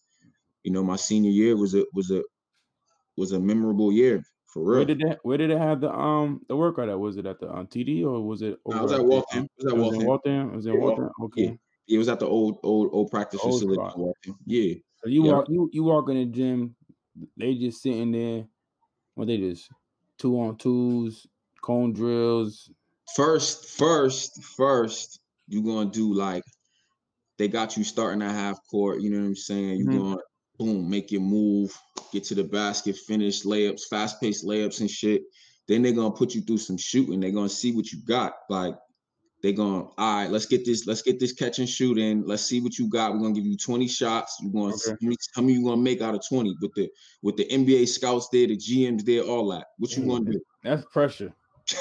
you know, my senior year was a was a was a memorable year for real. Where did they where did it have the um the workout at? Was it at the um, TD or was it over was at at Waltham. It was at it Waltham. Waltham? Was Yeah, Waltham? yeah. Okay. It was at the old old old practice old facility spot. in Waltham. Yeah. So you Yep. walk you you walk in the gym, they just sitting there. What they just two on twos, cone drills. First, first, first, you gonna do like they got you starting at half court. You know what I'm saying? You Mhm. going boom, make your move, get to the basket, finish layups, fast paced layups and shit. Then they're gonna put you through some shooting. They're gonna see what you got. Like they're gonna, all right, let's get this, let's get this catch and shoot in. Let's see what you got. We're gonna give you 20 shots. You're gonna Okay. how many, how many you gonna make out of 20 with the with the NBA scouts there, the GMs there, all that. What you Damn, gonna mm, do? That's pressure.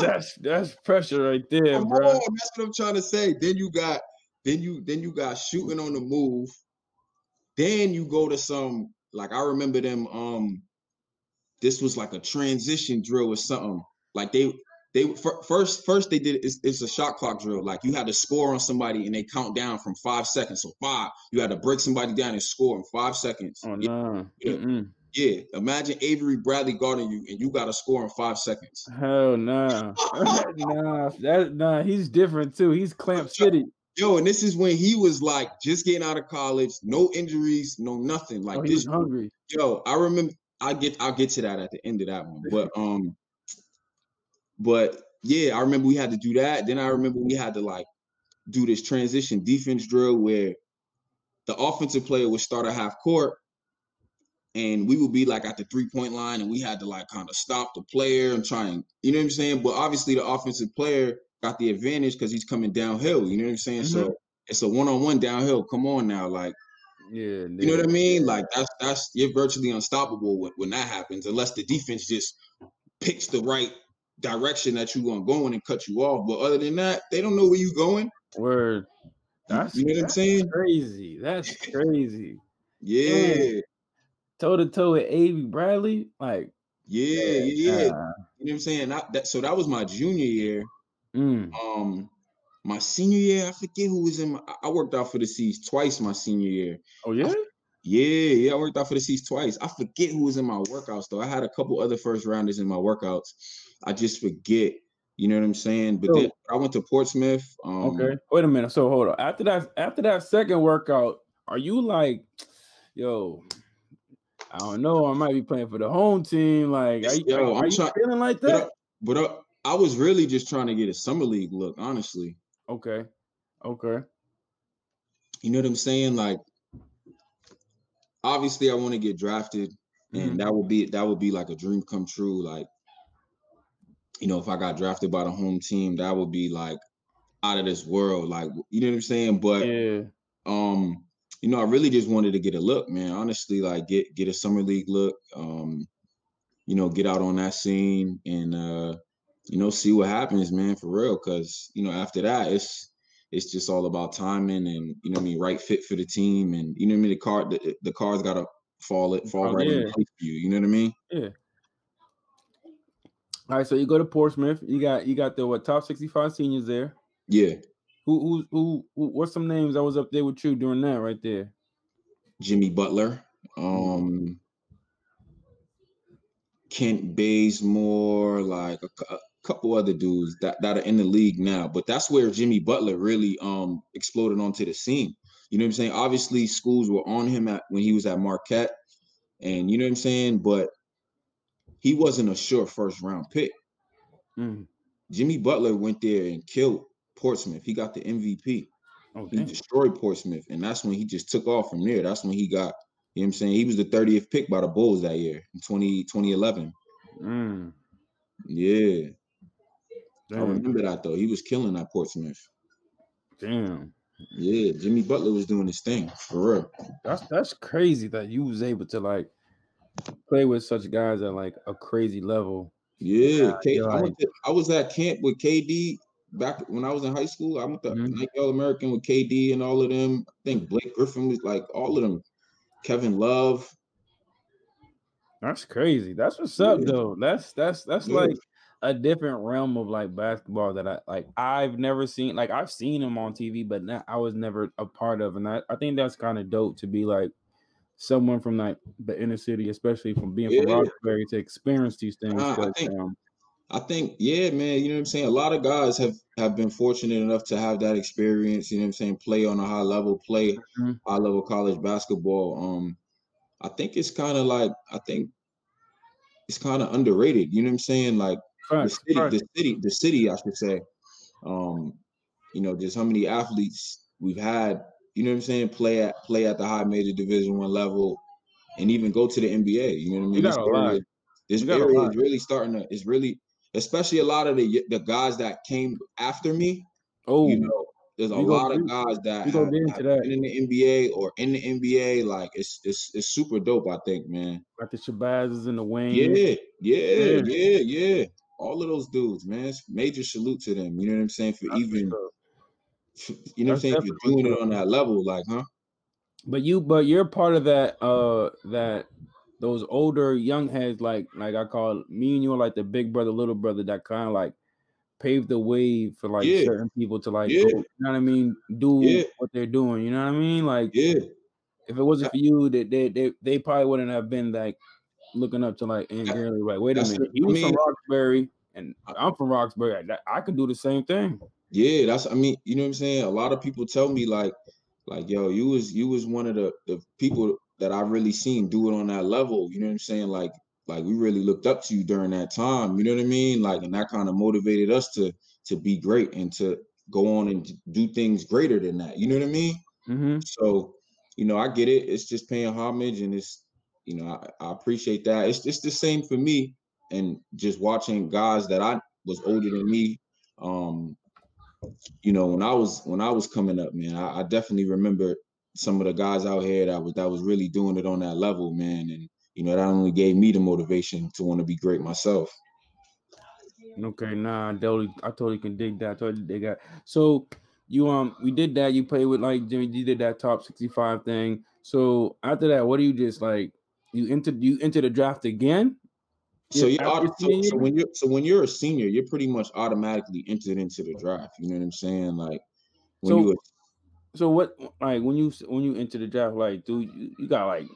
That's that's pressure right there, Come bro. on, that's what I'm trying to say. Then you got then you then you got shooting on the move. Then you go to some like I remember them. Um, this was like a transition drill or something. Like they they first first they did it's, it's a shot clock drill. Like you had to score on somebody and they count down from five seconds. So five, you had to break somebody down and score in five seconds. Oh yeah, no. yeah. Yeah. Imagine Avery Bradley guarding you and you got to score in five seconds. Hell no. nah. That nah, he's different too. He's Clamp City. Yo, and this is when he was like just getting out of college, no injuries, no nothing. Like Oh, this, hungry. yo, I remember. I get, I'll get to that at the end of that one. But um, but yeah, I remember we had to do that. Then I remember we had to like do this transition defense drill where the offensive player would start at half court, and we would be like at the three point line, and we had to like kind of stop the player and try and you know what I'm saying. But obviously, the offensive player got the advantage because he's coming downhill. You know what I'm saying? So it's a one on one downhill. Come on now, like. Yeah. You know what I mean? Like that's that's you're virtually unstoppable when, when that happens, unless the defense just picks the right direction that you're gonna go in and cut you off. But other than that, they don't know where you're going. Word. That's, You know what I'm saying? crazy. That's crazy. Yeah, Toe to toe with Avery Bradley. Like, yeah, yeah, yeah. uh, You know what I'm saying? That, that so that was my junior year. Mm, Um, my senior year, I forget who was in. My, I- I worked out for the C's twice my senior year. oh yeah? Yeah, yeah, I worked out for the C's twice. I forget who was in my workouts though. I had a couple other first rounders in my workouts. I just forget. You know what I'm saying? But So- then I went to Portsmouth. Um, Okay. Wait a minute. So hold on. After that, after that second workout, are you like, yo, I don't know, I might be playing for the home team. Like, are you, Yo, are you try- feeling like But, that? I, but I, I was really just trying to get a summer league look, honestly. Okay. Okay. You know what I'm saying? Like, obviously, I want to get drafted, Mhm. and that would be that would be like a dream come true. Like, you know, if I got drafted by the home team, that would be like out of this world. Like, you know what I'm saying? But Yeah. um, you know, I really just wanted to get a look, man. Honestly, like get get a summer league look. Um, you know, get out on that scene and uh, you know, see what happens, man, for real. Cause you know, after that, it's it's just all about timing and you know what I mean, right fit for the team and you know what I mean. The car the, the cards gotta fall it fall Oh, right in place for you. You know what I mean? Yeah. All right. So you go to Portsmouth. You got you got the what top 65 seniors there. Yeah, Who who who, who what's some names I was up there with you during that right there? Jimmy Butler, um, Kent Bazemore, like a couple other dudes that, that are in the league now. But that's where Jimmy Butler really um exploded onto the scene. You know what I'm saying? Obviously, schools were on him at when he was at Marquette, and you know what I'm saying. But he wasn't a sure first round pick. Mm. Jimmy Butler went there and killed Portsmouth. He got the MVP. Oh, He destroyed Portsmouth, and that's when he just took off from there. That's when he got, you know what I'm saying? He was the 30th pick by the Bulls that year in 20, 2011. Mm. Yeah, I remember that though. He was killing that Portsmouth. Damn. Yeah, Jimmy Butler was doing his thing for real. That's that's crazy that you was able to like play with such guys at like a crazy level. Yeah, K- you're I, went to, I was at camp with KD back when I was in high school. I went to Mhm. Nike All American with KD and all of them. I think Blake Griffin was like all of them. Kevin Love. That's crazy. That's what's up Yeah. though. That's that's that's Yeah. like a different realm of like basketball that I like I've never seen like I've seen him on TV, but not, I was never a part of. And I, I think that's kind of dope to be like someone from like the inner city, especially from being from Yeah. Roxbury to experience these things. Nah, I think- um, I think, yeah, man, you know what I'm saying? A lot of guys have have been fortunate enough to have that experience, you know what I'm saying, play on a high level, play Mhm. high level college basketball. Um, I think it's kind of like I think it's kind of underrated, you know what I'm saying? Like the city, facts. the city, the city, I should say. Um, you know, just how many athletes we've had, you know what I'm saying, play at play at the high major division one level and even go to the NBA. You know what I mean? got This area, this You area is really starting to. It's really especially a lot of the the guys that came after me, oh, you know, there's a lot of guys that have, have that. in the NBA or in the NBA. Like it's it's it's super dope, I think, man. like the Shabazz in the wing. Yeah, yeah, Yeah. yeah, yeah. All of those dudes, man. Major salute to them. You know what I'm saying? For That's even up. You know what I'm saying? If you're doing definitely it on that level, like, huh? But you, but you're part of that. Uh, that those older young heads, like like I call me and you are like the big brother, little brother that kind of like paved the way for like Yeah, certain people to like yeah, go. You know what I mean? Do yeah, what they're doing. You know what I mean? Like yeah. if it wasn't for you, that they they, they probably wouldn't have been like looking up to like Aunt Like, wait a That's minute, he I was from Roxbury, and I'm from Roxbury. I, I could do the same thing. yeah, that's I mean, you know what I'm saying? A lot of people tell me like, like, yo, you was you was one of the the people that I've really seen do it on that level. You know what I'm saying? Like, like we really looked up to you during that time. You know what I mean? Like, and that kind of motivated us to to be great and to go on and do things greater than that. You know what I mean? Mm-hmm. So, you know, I get it. It's just paying homage, and it's, you know, I, I appreciate that. It's it's the same for me, and just watching guys that I was older than me. Um, you know, when I was when I was coming up, man, I, I definitely remember some of the guys out here that was that was really doing it on that level, man, and you know, that only gave me the motivation to want to be great myself. Okay, nah, I totally, I totally can dig that. I totally dig that. So you um, we did that. You played with like Jimmy. You did that top sixty-five thing. So after that, what do you just like? You entered, you enter the draft again. So you after are so, so when you're so when you're a senior, you're pretty much automatically entered into the draft. You know what I'm saying? Like when you So were so what? Like when you when you enter the draft, like dude, you, you got like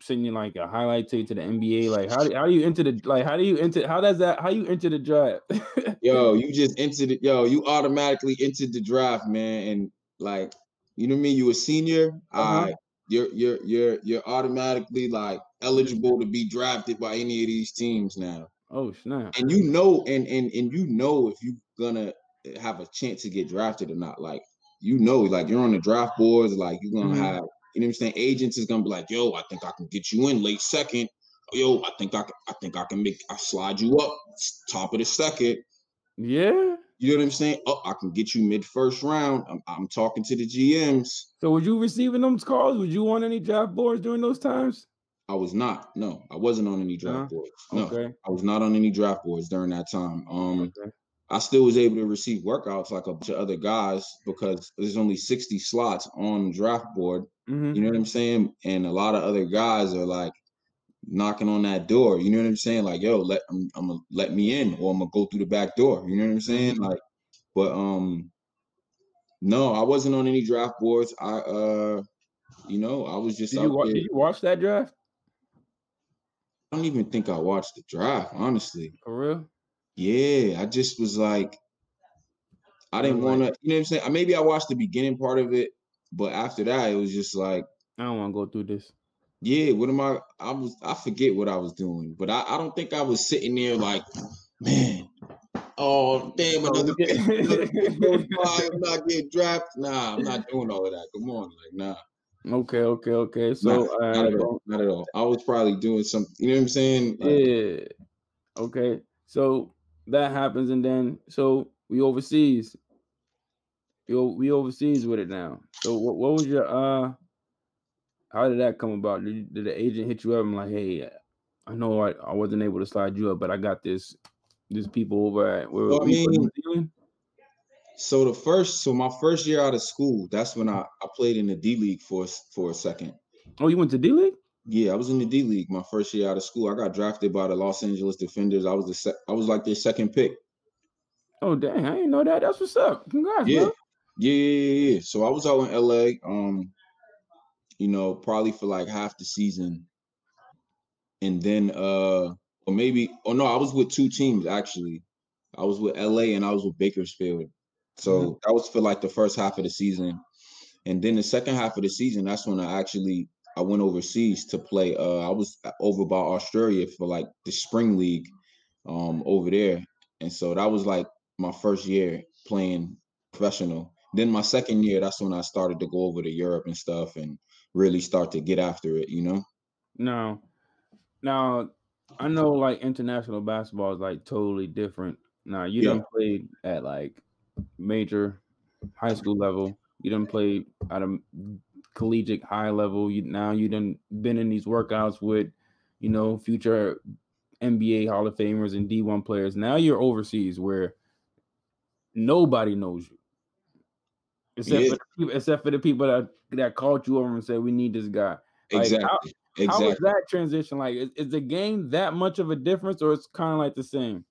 sending like a highlight tape to the NBA. Like how do how do you enter the like how do you enter how does that how you enter the draft? Yo, you just entered it. Yo, you automatically entered the draft, man. And like, you know what I mean? You a senior, Uh-huh. I you're you're you're you're automatically like eligible to be drafted by any of these teams now. oh snap! And you know, and and and you know if you're gonna have a chance to get drafted or not. Like, you know, like you're on the draft boards, like you're gonna Mhm. have, you know what I'm saying? Agents is gonna be like, yo, I think I can get you in late second. Yo, I think I can, I think I can make I slide you up top of the second. Yeah. You know what I'm saying? Oh, I can get you mid first round. I'm, I'm talking to the GMs. So were you receiving those calls? Was you on any draft boards during those times? I was not. No, I wasn't on any draft Uh-huh. boards. No, Okay. I was not on any draft boards during that time. Um, Okay. I still was able to receive workouts like a bunch of other guys because there's only 60 slots on draft board. Mhm. You know what I'm saying? And a lot of other guys are like knocking on that door. You know what I'm saying? Like, yo, let I'm, I'm gonna let me in, or I'm gonna go through the back door. You know what I'm saying? Mhm. Like, but um, no, I wasn't on any draft boards. I uh, you know, I was just Did you wa- did you watch that draft I don't even think I watched the draft, honestly. for real? Yeah, I just was like, I didn't want to, you know what I'm saying? Maybe I watched the beginning part of it, but after that, it was just like, I don't want to go through this. Yeah, what am I? I was, I forget what I was doing, but I, I don't think I was sitting there like, man, oh damn, Oh, another another pick goes by, I'm not getting drafted. Nah, I'm not doing all of that. Come on, like, nah, okay, okay, okay. So not uh, at all, not at all. I was probably doing something, you know what I'm saying? Like, yeah. Okay. So that happens, and then so we overseas. We we overseas with it now. So what what was your uh? How did that come about? Did, did the agent hit you up and like, hey, I know I, I wasn't able to slide you up, but I got this this people over at where Well, I mean, So the first, so my first year out of school, that's when I, I played in the D League for for a second. Oh, you went to D League? Yeah, I was in the D League my first year out of school. I got drafted by the Los Angeles D-Fenders. I was the sec- I was like their second pick. Oh dang, I didn't know that. That's what's up. Congrats, Yeah, yeah, yeah, yeah, yeah. So I was out in LA. Um, you know, probably for like half the season, and then uh, or maybe, oh no, I was with two teams actually. I was with LA and I was with Bakersfield. So that was for like the first half of the season. And then the second half of the season, that's when I actually I went overseas to play. Uh, I was over by Australia for like the spring league, um, over there, and so that was like my first year playing professional. Then my second year, that's when I started to go over to Europe and stuff, and really start to get after it. You know? Now, now I know like international basketball is like totally different. Now you Yeah. done played at like major high school level. You done played at a collegiate high level. You now you done been in these workouts with, you know, future NBA Hall of Famers and D1 players. Now you're overseas where nobody knows you. Except Yeah. for the people, except for the people that that called you over and said we need this guy. Exactly. how- How exactly. is that transition like? Is, is the game that much of a difference, or it's kind of like the same?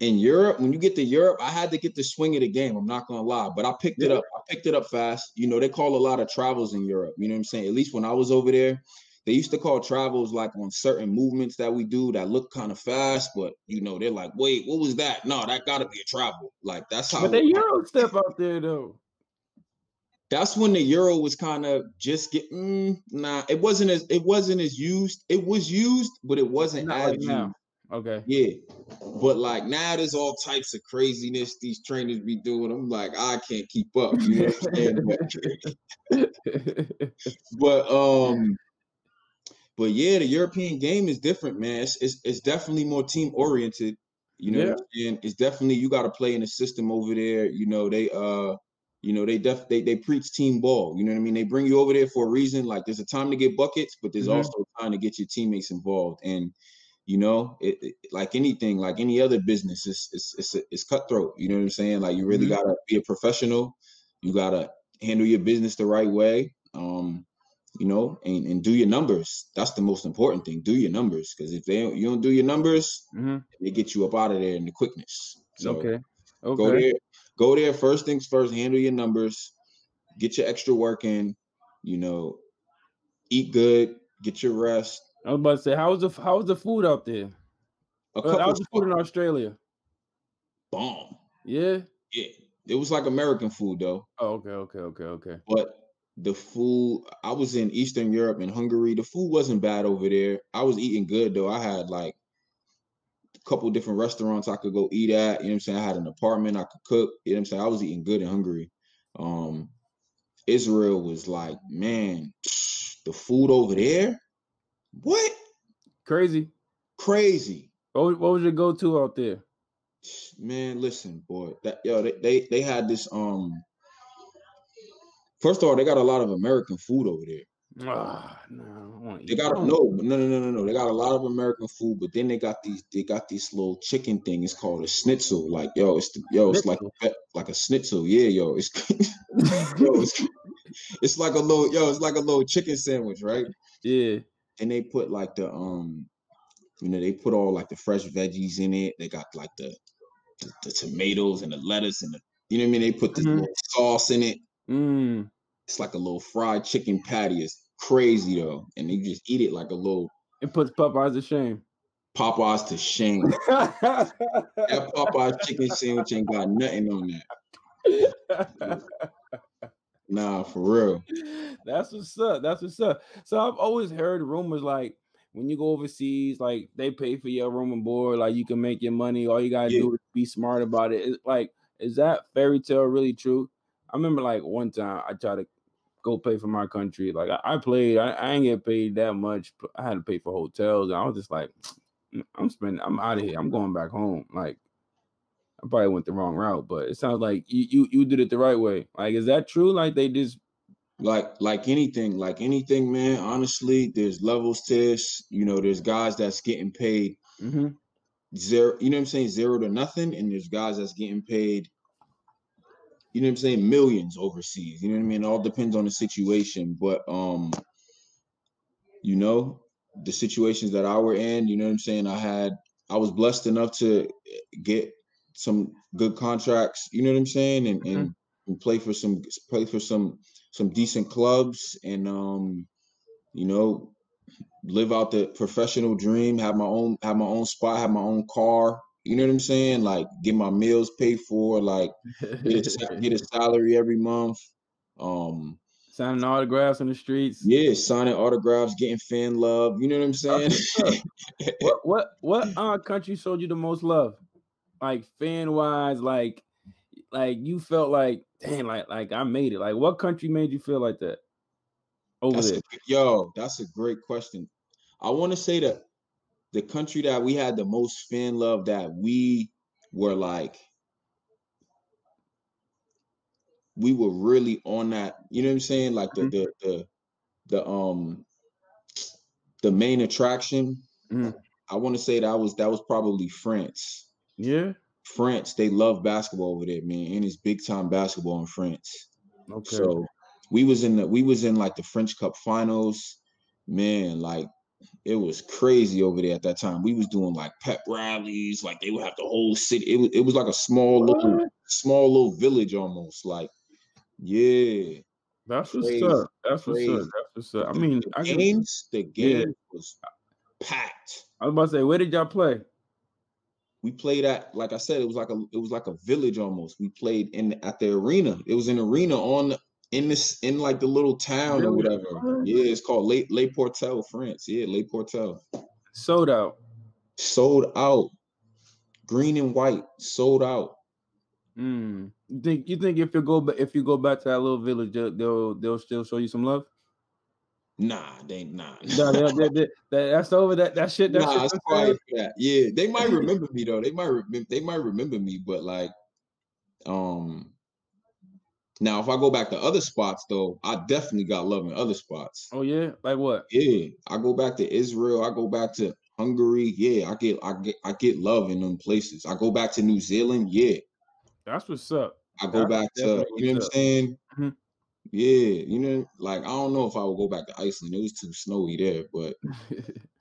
in Europe, when you get to Europe, I had to get the swing of the game. I'm not gonna lie, but I picked it up. I picked it up fast. You know, they call a lot of travels in Europe. You know what I'm saying? At least when I was over there, they used to call travels like on certain movements that we do that look kind of fast, but you know, they're like, wait, what was that? No, that gotta be a travel. Like that's how But the Euro step out there though. That's when the euro was kind of just getting nah, it wasn't as it wasn't as used. It was used, but it wasn't Not as used. now. Okay. Yeah, but like now there's all types of craziness these trainers be doing. I'm like, I can't keep up. You know what I'm saying? But, but um, but yeah, the European game is different, man. It's it's, it's definitely more team oriented. You know what I'm saying? It's definitely you got to play in a system over there. You know they uh, you know they def they they preach team ball. You know what I mean? They bring you over there for a reason. Like there's a time to get buckets, but there's Mhm. also a time to get your teammates involved. And you know, it, it- like anything, like any other business, it's it's it's it's cutthroat. You know what I'm saying? Like you really Mhm. gotta be a professional. You gotta handle your business the right way. Um, you know, and, and do your numbers. That's the most important thing. Do your numbers because if they don't, you don't do your numbers, Mhm. they get you up out of there in the quickness. So Okay. go Okay. there, go there. First things first. Handle your numbers. Get your extra work in. You know, eat good. Get your rest. I was about to say, how's the how's the food out there? A Uh, couple how's the food in Australia? bomb. Yeah. Yeah, it was like American food though. Oh, okay. Okay. Okay. Okay. But the food, I was in Eastern Europe and Hungary. The food wasn't bad over there. I was eating good though. I had like couple different restaurants I could go eat at. You know what I'm saying? I had an apartment I could cook. You know what I'm saying? I was eating good in Hungary. Um, Israel was like, man, the food over there, what? Crazy. Crazy. What, was- what was your go to out there? Man, listen, boy. That yo, they, they they had this um first of all, they got a lot of American food over there. Ah, no, I want to They got Oh, no, no, no, no, no, no. They got a lot of American food, but then they got these. They got this little chicken thing. It's called a schnitzel. Like yo, it's the, yo, it's like like a schnitzel. Yeah, yo, it's yo, it's, it's like a little yo, it's like a little chicken sandwich, right? yeah. And they put like the um, you know, they put all like the fresh veggies in it. They got like the the, the tomatoes and the lettuce and the you know what I mean. They put this Mhm. little sauce in it. Mm. It's like a little fried chicken patty. It's crazy though, and you just eat it like a little It puts Popeyes to shame. Popeyes to shame. That Popeyes chicken sandwich ain't got nothing on that. Nah, for real. That's what's up. That's what's up. So I've always heard rumors like when you go overseas, like they pay for your room and board, like you can make your money. All you gotta Yeah. do is be smart about it. It's like, is that fairy tale really true? I remember like one time I tried to go pay for my country. Like I, I played, I, I ain't get paid that much. I had to pay for hotels, and I was just like, I'm spending, I'm out of here. I'm going back home. Like I probably went the wrong route, but it sounds like you you you did it the right way. Like, is that true? Like they just Like like anything, like anything, man. Honestly, there's levels to this. You know, there's guys that's getting paid mhm. zero. You know what I'm saying? Zero to nothing, and there's guys that's getting paid. You know what I'm saying? Millions overseas. You know what I mean? It all depends on the situation, but um, you know, the situations that I were in. You know what I'm saying? I had. I was blessed enough to get some good contracts. You know what I'm saying? And and, and play for some play for some some decent clubs and um, you know, live out the professional dream. Have my own have my own spot. Have my own car. You know what I'm saying? Like get my meals paid for. Like get a, get a salary every month. Um, signing autographs in the streets. yeah, signing autographs, getting fan love. You know what I'm saying? What what what uh country showed you the most love? Like fan wise, like like you felt like dang, like like I made it. Like what country made you feel like that? Over That's there. a, yo, that's a great question. I want to say that the country that we had the most fan love that we were like we were really on that, you know what I'm saying? Like the the the, the um the main attraction. Mhm. I want to say that was that was probably France. Yeah. France, they love basketball over there, man, and it's big time basketball in France. Okay. So we was in the we was in like the French Cup finals. Man, like it was crazy over there at that time. We was doing like pep rallies, like they would have the whole city. It was it was like a small little small little village almost. Like, yeah. That's what's up. That's what's up. That's what's up. I mean, the I, can, games, the Yeah. game was packed. I was about to say, where did y'all play? We played at, like I said, it was like a it was like a village almost. We played in at the arena. It was an arena on the- in this in like the little town or whatever. Yeah, it's called Le Le Portel, France. Yeah, Le Portel. Sold out. Sold out. Green and white, sold out. Mm. You think you think if you go ba- if you go back to that little village, they'll they'll, they'll still show you some love? Nah, they nah. No, they- they- they- that's over. That that shit. That nah, shit it's done quiet that. Yeah, they might remember me though. They might remember. They might remember me, but like, um, now if I go back to other spots though, I definitely got love in other spots. Oh yeah, like what? Yeah, I go back to Israel. I go back to Hungary. Yeah, I get, I get, I get love in them places. I go back to New Zealand. Yeah, That's what's up. I go That's back to, you know what I'm saying? Mhm. Yeah, you know, like I don't know if I would go back to Iceland. It was too snowy there, but.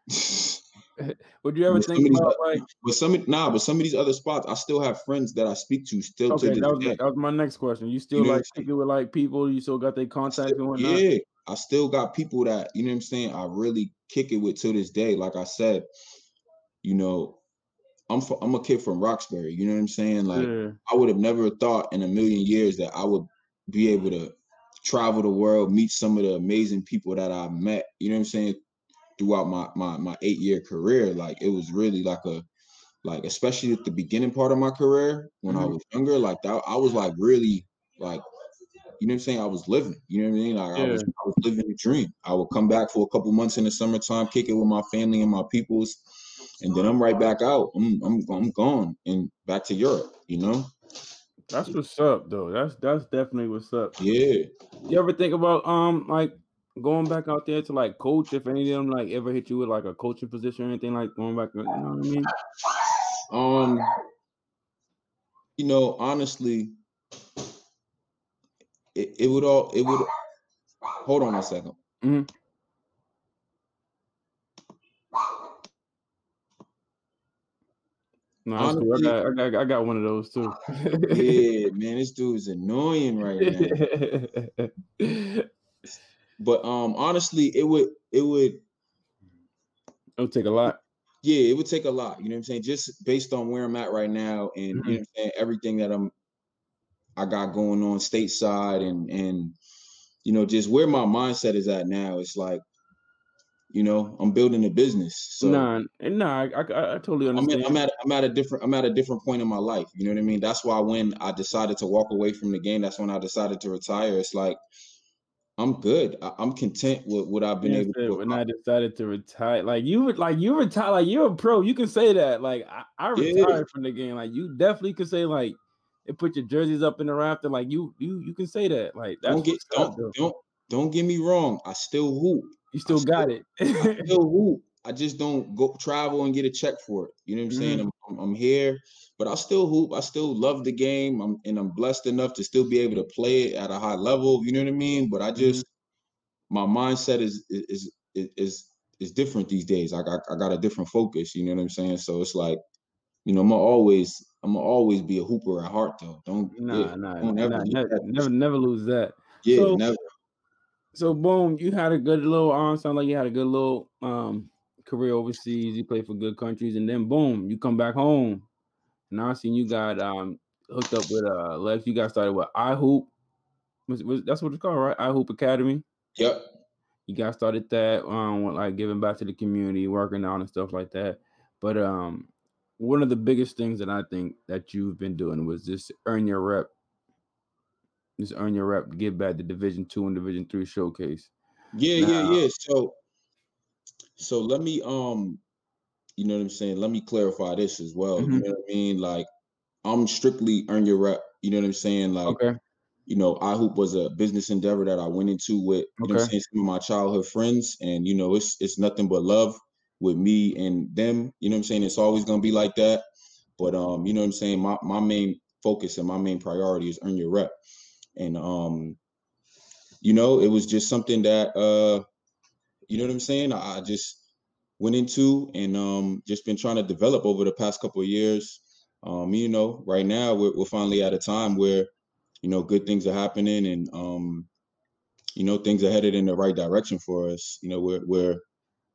Would you ever But think about oth- like? But some of- nah, but some of these other spots, I still have friends that I speak to still Okay, to this that was, day. that was my next question. You still know like speaking with like people? You still got their contacts and whatnot? Yeah, I still got people that you know what I'm saying. I really kick it with to this day. Like I said, you know, I'm fr- I'm a kid from Roxbury. You know what I'm saying? Like yeah. I would have never thought in a million years that I would be able to travel the world, meet some of the amazing people that I met. You know what I'm saying? Throughout my my my eight year career, like it was really like a like especially at the beginning part of my career when I Mhm. was younger, like that I was like really like you know what I'm saying? I was living. You know what I mean? Like I was I was living the dream. I would come back for a couple months in the summertime, kick it with my family and my peoples, and then I'm right back out. I'm I'm I'm gone and back to Europe. You know? That's what's up, though. That's that's definitely what's up. Yeah. You ever think about um like going back out there to like coach? If any of them like ever hit you with like a coaching position or anything like going back, you know what I mean? Um. You know, honestly, it, it would all it would. Hold on a 2nd Mhm. No, cool. I got, I got I got one of those too. Yeah, man, this dude is annoying right now. But um, honestly, it would it would it would take a lot. yeah, it would take a lot. You know what I'm saying? Just based on where I'm at right now, and you know I'm saying, everything that I'm I got going on stateside, and and you know, just where my mindset is at now. It's like, you know, I'm building a business, so nah, and nah, I, I, I totally I'm understand. at, I'm at I'm at a different I'm at a different point in my life. You know what I mean? That's why when I decided to walk away from the game, that's when I decided to retire. It's like I'm good. I, I'm content with what I've been Yeah, able said to. when I decided to retire, like you would like you retire, like you're a pro. You can say that. Like I, I Yeah. retired from the game. Like you definitely could say like they put your jerseys up in the rafter. Like you you you can say that. Like that's don't get don't don't don't get me wrong. I still hoop. You still still- got it. I still hoop. I just don't go travel and get a check for it. You know what I'm saying? Mhm. I'm, I'm here, but I still hoop. I still love the game. I'm and I'm blessed enough to still be able to play it at a high level. You know what I mean? But I just my mindset is is is is is different these days. I got I got a different focus. You know what I'm saying? So it's like, you know, I'm always I'm gonna always be a hooper at heart though. Don't nah, yeah, nah, don't nah, nah, never, never, never lose that. yeah, so- never. So boom, you had a good little um sound like you had a good little um career overseas. You play for good countries, and then boom, you come back home. Now I seen you got um hooked up with uh Lex. You got started with iHoop. Was, was, that's what it's called, right? iHoop Academy. Yep. You got started that um with, like giving back to the community, working out and stuff like that. But um one of the biggest things that I think that you've been doing was this earn your rep. Just earn your rep, give back the Division Two and Division Three showcase. Yeah, yeah, yeah. So so let me um you know what I'm saying? Let me clarify this as well. You Mhm. know what I mean? Like I'm strictly earn your rep. You know what I'm saying? Like Okay. you know, iHoop was a business endeavor that I went into with, you know what I'm saying, some of my childhood friends. And, you know, it's it's nothing but love with me and them. You know what I'm saying? It's always gonna be like that. But um, you know what I'm saying? My my main focus and my main priority is earn your rep. And um, you know, it was just something that uh, you know what I'm saying. I, just went into and um, just been trying to develop over the past couple of years. Um, you know, right now we're, we're finally at a time where you know good things are happening and um, you know things are headed in the right direction for us. You know, we're we're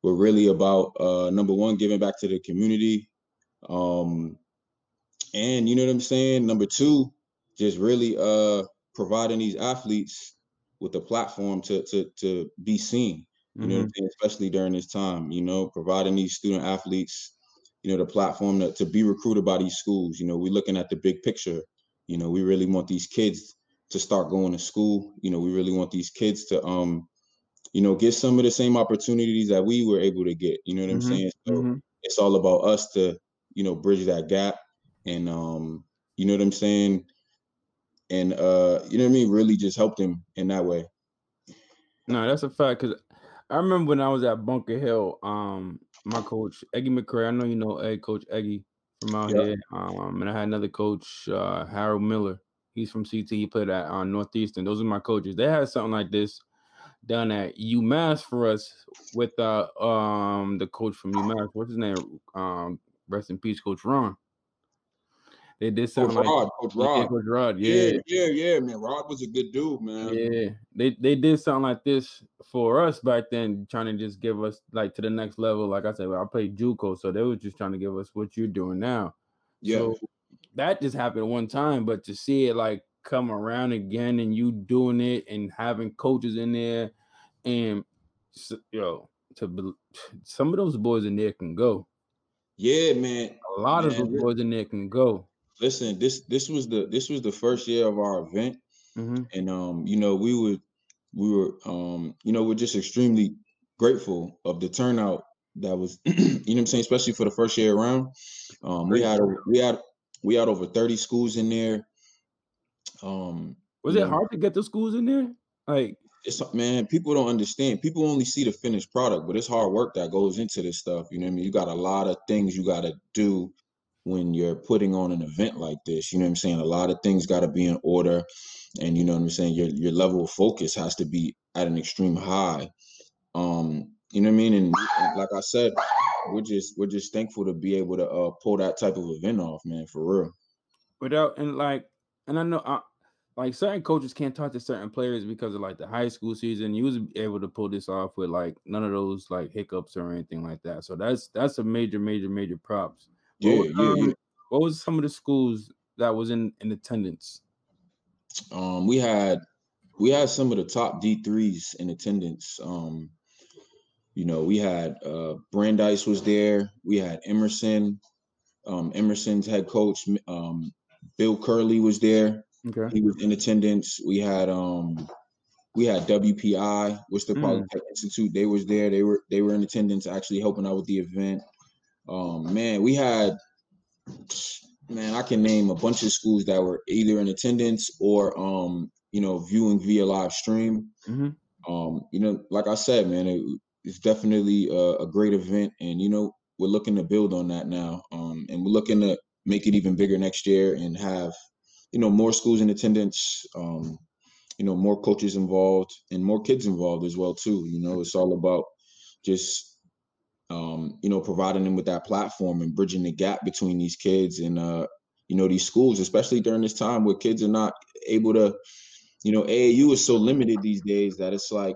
we're really about uh, number one, giving back to the community. Um, and you know what I'm saying? Number two, just really uh providing these athletes with a platform to to to be seen. You mm-hmm. know I'm saying? Especially during this time, you know, providing these student athletes, you know, the platform to, to be recruited by these schools. You know, we're looking at the big picture. You know, we really want these kids to start going to school. You know, we really want these kids to um you know, get some of the same opportunities that we were able to get. You know what mm-hmm. I'm saying? So mm-hmm. it's all about us to, you know, bridge that gap and um, you know what I'm saying? And uh, you know what I mean, really just help them in that way. No, that's a fact because I remember when I was at Bunker Hill, um, my coach Eggy McCray, I know you know Egg Coach Eggy from out yeah. here. Um, and I had another coach, uh, Harold Miller. He's from CT. He played at uh, Northeastern. Those are my coaches. They had something like this done at UMass for us with uh um the coach from UMass. What's his name? Um, rest in peace, Coach Ron. They did something Coach like Rod, Coach Rod. Yeah, Coach Rod. Yeah. yeah, yeah, yeah, man. Rod was a good dude, man. Yeah, they they did something like this for us back then, trying to just give us like to the next level. Like I said, I played JUCO, so they were just trying to give us what you're doing now. Yeah, so that just happened one time, but to see it like come around again and you doing it and having coaches in there and yo to some of those boys in there can go. Yeah, man. A lot man, of those boys in there can go. Listen, this this was the this was the first year of our event, mm-hmm. and um, you know, we would we were um, you know, we're just extremely grateful of the turnout that was, you know, what I'm saying, especially for the first year around. Um, we had we had we had over 30 schools in there. Um, was it know, hard to get the schools in there? Like it's man, people don't understand. People only see the finished product, but it's hard work that goes into this stuff. You know what I mean? You got a lot of things you got to do when you're putting on an event like this. You know what I'm saying? A lot of things got to be in order, and you know what I'm saying. Your your level of focus has to be at an extreme high. Um, you know what I mean? And, and like I said, we're just we're just thankful to be able to uh, pull that type of event off, man, for real. Without and like, and I know I, like certain coaches can't talk to certain players because of like the high school season. You was able to pull this off with like none of those like hiccups or anything like that. So that's that's a major, major, major props. Yeah, what, yeah, um, yeah. What was some of the schools that was in in attendance? Um, we had we had some of the top D threes in attendance. Um, you know, we had uh Brandeis was there. We had Emerson. Um, Emerson's head coach, um, Bill Curley was there. Okay. He was in attendance. We had um we had WPI, Worcester mm. Polytechnic Institute. They was there. They were they were in attendance, actually helping out with the event. Um, man, we had man, I can name a bunch of schools that were either in attendance or um, you know, viewing via live stream. Mm-hmm. Um, you know, like I said, man, it, it's definitely a, a, great event, and you know, we're looking to build on that now. Um, and we're looking to make it even bigger next year and have you know, more schools in attendance, um, you know, more coaches involved and more kids involved as well too. You know, it's all about just um, you know, providing them with that platform and bridging the gap between these kids and uh, you know, these schools, especially during this time where kids are not able to, you know, AAU is so limited these days that it's like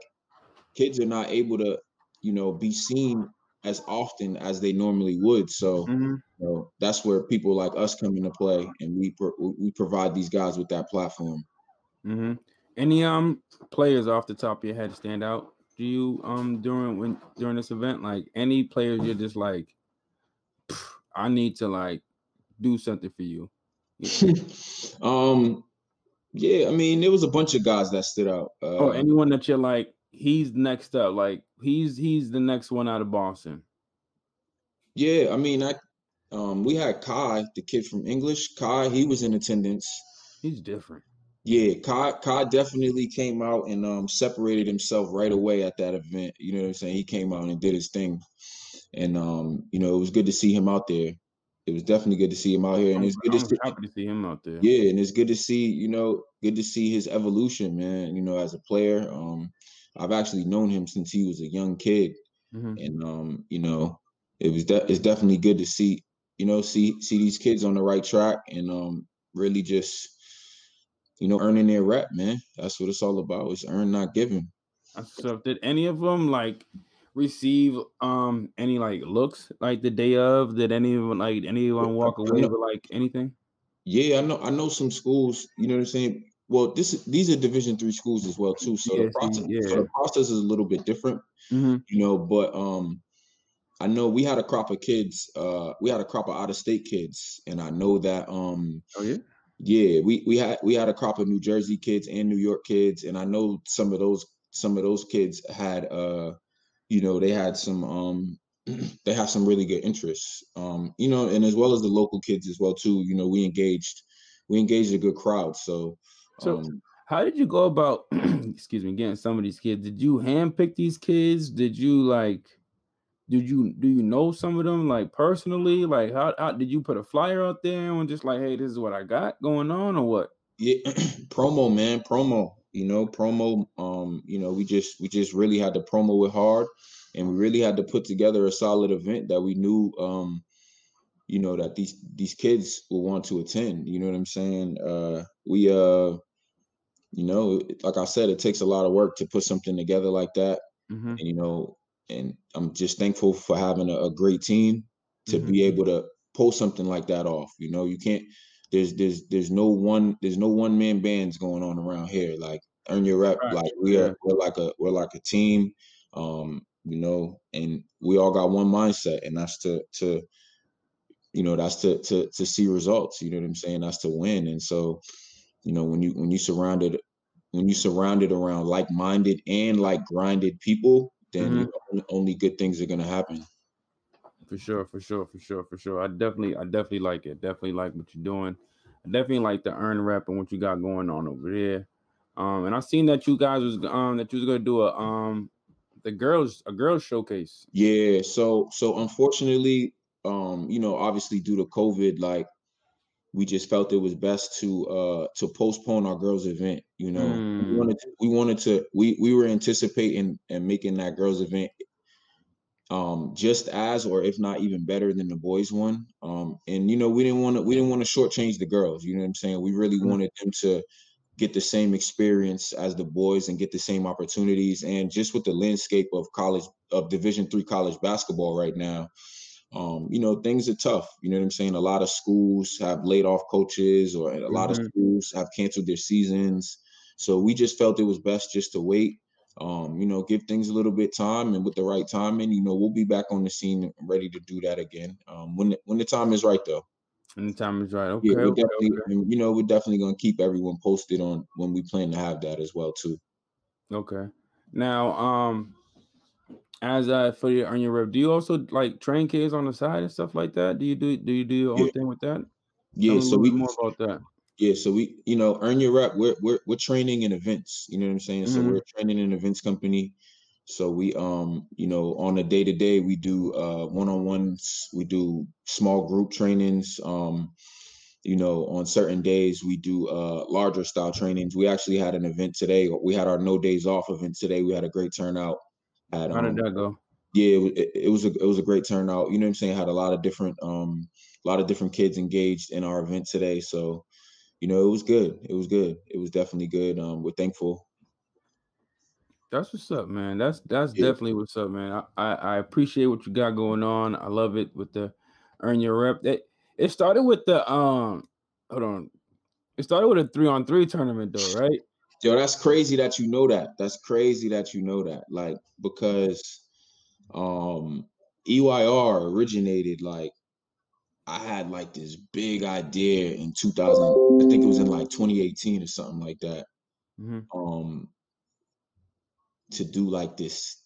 kids are not able to, you know, be seen as often as they normally would. So, mm-hmm. you know, that's where people like us come into play, and we pro- we provide these guys with that platform. Mm-hmm. Any um players off the top of your head stand out? You um during when during this event like any players you're just like, I need to like do something for you? um, yeah, I mean there was a bunch of guys that stood out. Uh, oh, anyone that you're like he's next up. Like he's he's the next one out of Boston. Yeah, I mean, I um we had Kai, the kid from English. Kai, he was in attendance. He's different. Yeah, Kai Kai definitely came out and um separated himself right away at that event. You know what I'm saying? He came out and did his thing. And um, you know, it was good to see him out there. It was definitely good to see him out here, and it's good to see. to see him out there. Yeah, and it's good to see, you know, good to see his evolution, man. You know, as a player, um, I've actually known him since he was a young kid, Mhm. and um, you know, it was de- it's definitely good to see, you know, see see these kids on the right track and um, really just, you know, earning their rep, man. That's what it's all about. It's earn, not given. So did any of them like receive um any like looks like the day of? Did anyone like anyone walk away with like anything? Yeah, I know. I know some schools. You know what I'm saying. Well, this is these are Division three schools as well too. So Yeah, the process, so the process is a little bit different. hmm you know but um i know we had a crop of kids uh we had a crop of out of state kids and i know that um Oh yeah. Yeah we we had we had a crop of new jersey kids and new york kids and i know some of those some of those kids had uh you know they had some um they have some really good interests um you know and as well as the local kids as well too you know we engaged we engaged a good crowd so So um how did you go about excuse me getting some of these kids? Did you handpick these kids? Did you like did you do you know some of them like personally? Like how, how did you put a flyer out there and just like, hey, this is what I got going on or what? Yeah, promo, man, promo. You know, promo. Um, you know, we just we just really had to promo it hard, and we really had to put together a solid event that we knew, um, you know, that these these kids will want to attend. You know what I'm saying? Uh, we, uh, you know, like I said, it takes a lot of work to put something together like that, hmm and you know, and I'm just thankful for having a, a great team to Mhm. be able to pull something like that off. You know, you can't. There's there's there's no one there's no one man bands going on around here. Like earn your rep. Right, Like we are we're like a we're like a team. Um, you know, and we all got one mindset, and that's to to you know that's to to to see results. You know what I'm saying? That's to win. And so, you know, when you when you surrounded when you surrounded around like-minded and like grinded people, then Mm-hmm. only good things are gonna happen. For sure, for sure, for sure, for sure. I definitely, I definitely like it. Definitely like what you're doing. I definitely like the earn rep and what you got going on over there. Um, and I seen that you guys was um that you was gonna do a um the girls a girls showcase. Yeah, so so unfortunately, um, you know, obviously due to COVID, like we just felt it was best to uh to postpone our girls event. You know, we Mm. wanted to, we wanted to we we were anticipating and making that girls event um just as or if not even better than the boys one. Um, and you know, we didn't want to we didn't want to shortchange the girls. You know what I'm saying? We really Mhm. wanted them to get the same experience as the boys and get the same opportunities. And just with the landscape of college of Division three college basketball right now, um, you know, things are tough. You know what I'm saying? A lot of schools have laid off coaches, or a lot of Mhm. schools have canceled their seasons. So we just felt it was best just to wait. Um, you know, give things a little bit time, and with the right timing, you know, we'll be back on the scene ready to do that again. Um, when the, when the time is right, though. And the time is right. Okay, Yeah, okay, definitely, okay. you know, we're definitely gonna keep everyone posted on when we plan to have that as well too. Okay. Now, um, as uh for your on your rep, do you also like train kids on the side and stuff like that? Do you do do you do your own Yeah, thing with that? Yeah. So we, more about that. yeah, so we, you know, earn your rep. We're we're we're training in events. You know what I'm saying? So hmm we're training in events company. So we, um, you know, on a day to day, we do uh one on ones. We do small group trainings. Um, you know, on certain days we do uh larger style trainings. We actually had an event today. We had our no days off event today. We had a great turnout. Did um that go? yeah, it, it, it was a it was a great turnout. You know what I'm saying? Had a lot of different um a lot of different kids engaged in our event today. So, you know, it was good. It was good. It was definitely good. Um, we're thankful. That's what's up, man. That's that's Yeah. definitely what's up, man. I, I, I appreciate what you got going on. I love it with the earn your rep. It it started with the um hold on. It started with a three on three tournament though, right? Yo, that's crazy that you know that. That's crazy that you know that. Like because um EYR originated like I had like this big idea in 2000. I think it was in like 2018 or something like that. hmm Um to do like this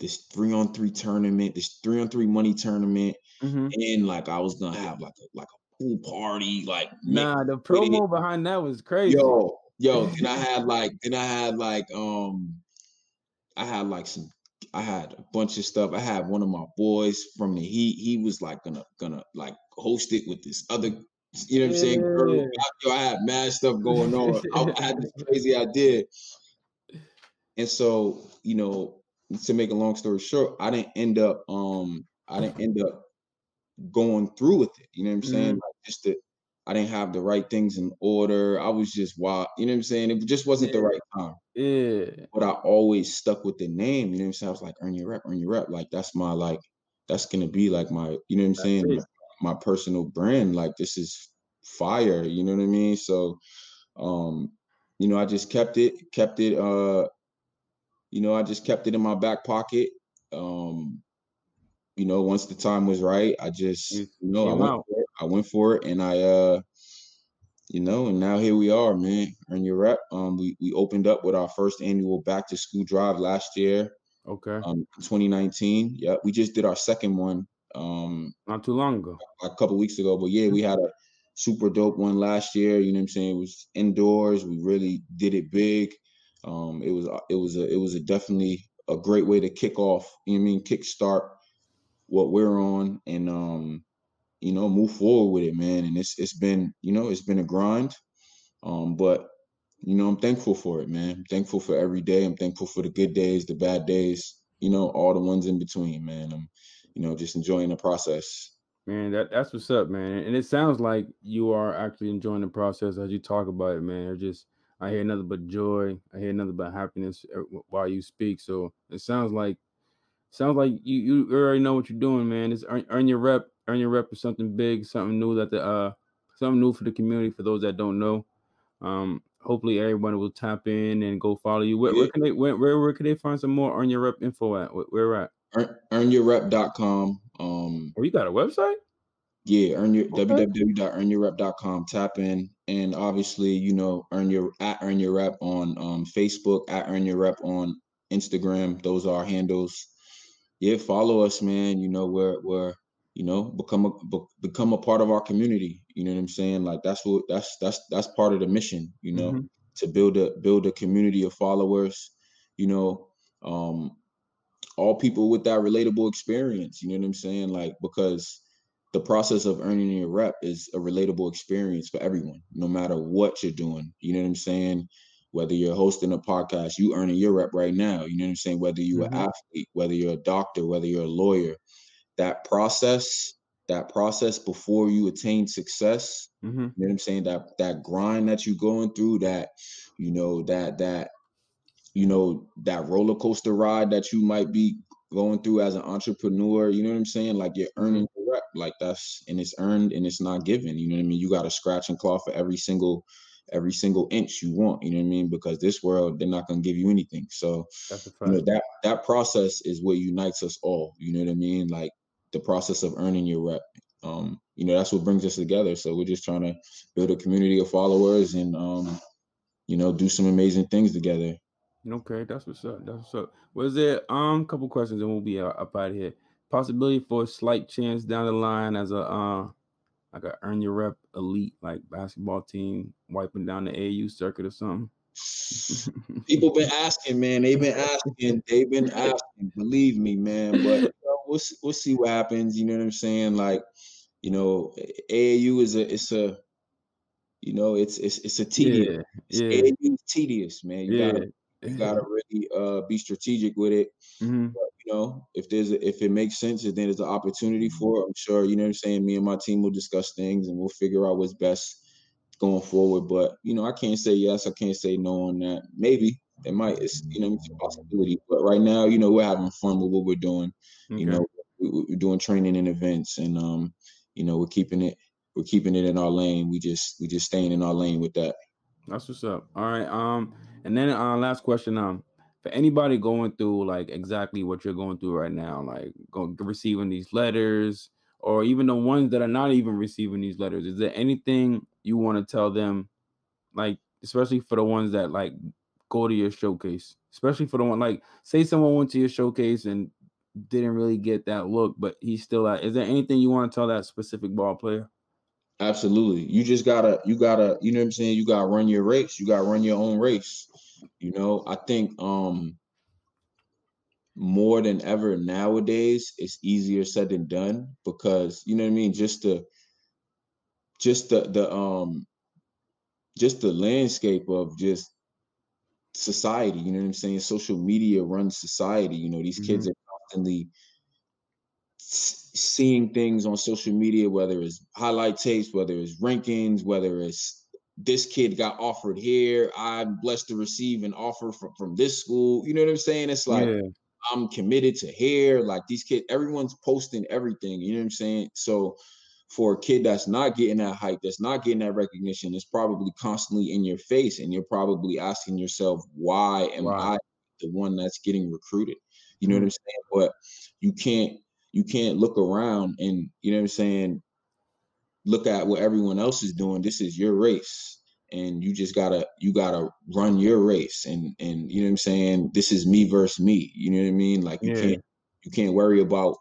this three on three tournament, this three on three money tournament, hmm and like I was gonna have like a like a pool party, like Nah, the it. promo behind that was crazy. Yo, yo, then I had like then I had like um I had like some I had a bunch of stuff. I had one of my boys from the Heat. He was like gonna gonna like host it with this other, you know what I'm saying? Girl, I, yo, I had mad stuff going on. I, I had this crazy idea. And so, you know, to make a long story short, I didn't end up um I didn't end up going through with it. You know what I'm saying? Like just that I didn't have the right things in order. I was just wild, you know what I'm saying? It just wasn't the right time. Yeah. But I always stuck with the name, you know what I'm saying? I was like, earn your rep, earn your rep. Like that's my like that's gonna be like my, you know what I'm That's saying? it. My personal brand. Like this is fire, you know what I mean? So um, you know, I just kept it, kept it uh, you know, I just kept it in my back pocket. Um, you know, once the time was right, I just, You know, I went out. for it. I went for it, and I, uh, you know, and now here we are, man. Earn your rep. Um, we we opened up with our first annual back to school drive last year, Okay. um, 2019. Yeah, we just did our second one, um, Not too long ago. a couple weeks ago. But yeah, we had a super dope one last year. You know what I'm saying? It was indoors. We really did it big. Um, it was it was a it was a definitely a great way to kick off. You know what I mean? Kick start what we're on and um you know move forward with it, man. And it's it's been you know it's been a grind. Um, but you know I'm thankful for it, man. I'm thankful for every day. I'm thankful for the good days, the bad days. You know all the ones in between, man. I'm you know just enjoying the process. Man, that that's what's up, man. And it sounds like you are actually enjoying the process as you talk about it, man. It's just I hear nothing but joy. I hear nothing but happiness uh, while you speak. So it sounds like sounds like you you already know what you're doing, man. It's earn, earn your rep. Earn your rep is something big, something new that the uh something new for the community. For those that don't know, um, hopefully everyone will tap in and go follow you. Where, where can they where, where where can they find some more earn your rep info at? Where, where at? Earn, earnyourrep.com. Um, Oh, you got a website? yeah, earn your Okay. www.earnyourrep.com. Tap in, and obviously, you know, earn your at earn your rep on um, Facebook, at earn your rep on Instagram. Those are our handles. Yeah, follow us, man. You know, we're we're you know become a be- become a part of our community. You know what I'm saying? Like that's what that's that's that's part of the mission. You know, Mhm. to build a build a community of followers. You know, um, all people with that relatable experience. You know what I'm saying? Like because the process of earning your rep is a relatable experience for everyone, no matter what you're doing. You know what I'm saying? Whether you're hosting a podcast, you earning your rep right now. You know what I'm saying? Whether you're Mhm. an athlete, whether you're a doctor, whether you're a lawyer, that process, that process before you attain success, Mhm. you know what I'm saying? That that grind that you're going through, that you know, that that you know, that roller coaster ride that you might be going through as an entrepreneur, you know what I'm saying? Like you're earning your rep, like that's and it's earned and it's not given. You know what I mean? You got to scratch and claw for every single every single inch you want. You know what I mean? Because this world they're not gonna give you anything. So That's you know that that process is what unites us all. You know what I mean? Like the process of earning your rep. Um, you know that's what brings us together. So we're just trying to build a community of followers and um, you know do some amazing things together. Okay, that's what's up. That's what's up. Was there um couple questions and we'll be uh, up out of here. Possibility for a slight chance down the line as a uh like a earn your rep elite like basketball team wiping down the AU circuit or something. People been asking, man. They've been asking. They've been asking. Believe me, man. But we'll see, we'll see what happens. You know what I'm saying? Like, you know, AAU is a it's a you know it's it's it's a tedious. yeah, It's yeah, AAU is tedious, man. You yeah. gotta you gotta really uh be strategic with it. Mhm. But, you know, if there's a, if it makes sense, and then there's an opportunity for it, I'm sure. You know what I'm saying? Me and my team will discuss things and we'll figure out what's best going forward. But you know, I can't say yes, I can't say no on that. Maybe it might. It's you know, it's a possibility. But right now, you know, we're having fun with what we're doing. You know, we, we're doing training and events, and um, you know, we're keeping it we're keeping it in our lane. We just we just staying in our lane with that. That's what's up. All right. Um, and then uh, last question. Um, for anybody going through like exactly what you're going through right now, like go, receiving these letters, or even the ones that are not even receiving these letters, is there anything you want to tell them, like especially for the ones that like go to your showcase, especially for the one like say someone went to your showcase and didn't really get that look, but he's still at. Is there anything you want to tell that specific ball player? Absolutely. You just gotta, you gotta, you know what I'm saying? You gotta run your race. You gotta run your own race. You know, I think um more than ever nowadays, it's easier said than done because you know what I mean. Just to just the the um just the landscape of just society you know what i'm saying social media runs society you know these kids Mhm. are constantly seeing things on social media whether it's highlight tapes whether it's rankings whether it's this kid got offered here i'm blessed to receive an offer from, from this school you know what i'm saying it's like yeah, I'm committed to here. Like these kids, everyone's posting everything. You know what I'm saying? So for a kid that's not getting that hype, that's not getting that recognition, it's probably constantly in your face, and you're probably asking yourself, why am Wow. I the one that's getting recruited? You know what mm-hmm. I'm saying? But you can't you can't look around and you know what I'm saying, look at what everyone else is doing. This is your race. And you just gotta you gotta run your race and and you know what I'm saying? This is me versus me. You know what I mean? Like you Yeah. can't you can't worry about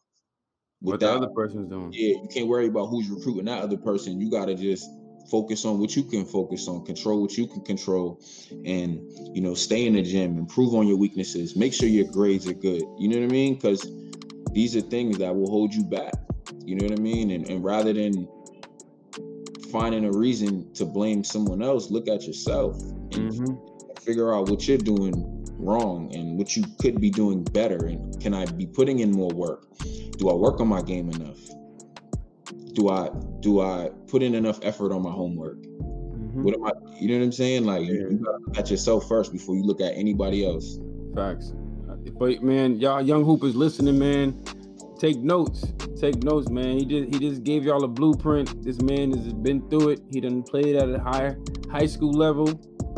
what the that other person's doing. yeah, you can't worry about who's recruiting that other person. You gotta just focus on what you can focus on, control what you can control, and you know, stay in the gym, improve on your weaknesses, make sure your grades are good. You know what I mean? Because these are things that will hold you back. You know what I mean? And, and rather than finding a reason to blame someone else, look at yourself and hmm figure out what you're doing wrong and what you could be doing better. And can I be putting in more work? Do I work on my game enough? Do I do I put in enough effort on my homework? hmm What am I? You know what I'm saying? Like you, Yeah. you gotta look at yourself first before you look at anybody else. Facts. But man, y'all young hoopers listening, man, take notes. Take notes, man. He just he just gave y'all a blueprint. This man has been through it. He done played at a higher high school level,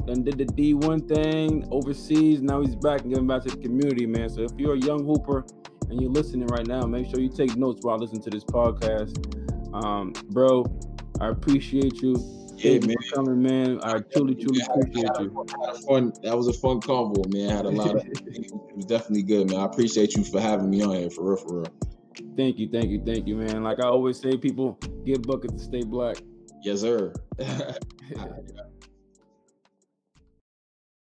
then did the D1 thing overseas. Now he's back and giving back to the community, man. So if you're a young hooper and you're listening right now, make sure you take notes while listening to this podcast. Um, bro, I appreciate you. Yeah, Thank man. for coming, man. I truly, truly appreciate you. A fun. That was a fun convo, man. I had a lot of. it was definitely good, man. I appreciate you for having me on here, for real, for real. Thank you, thank you, thank you, man. Like I always say, people get buckets to stay black. Yes, sir.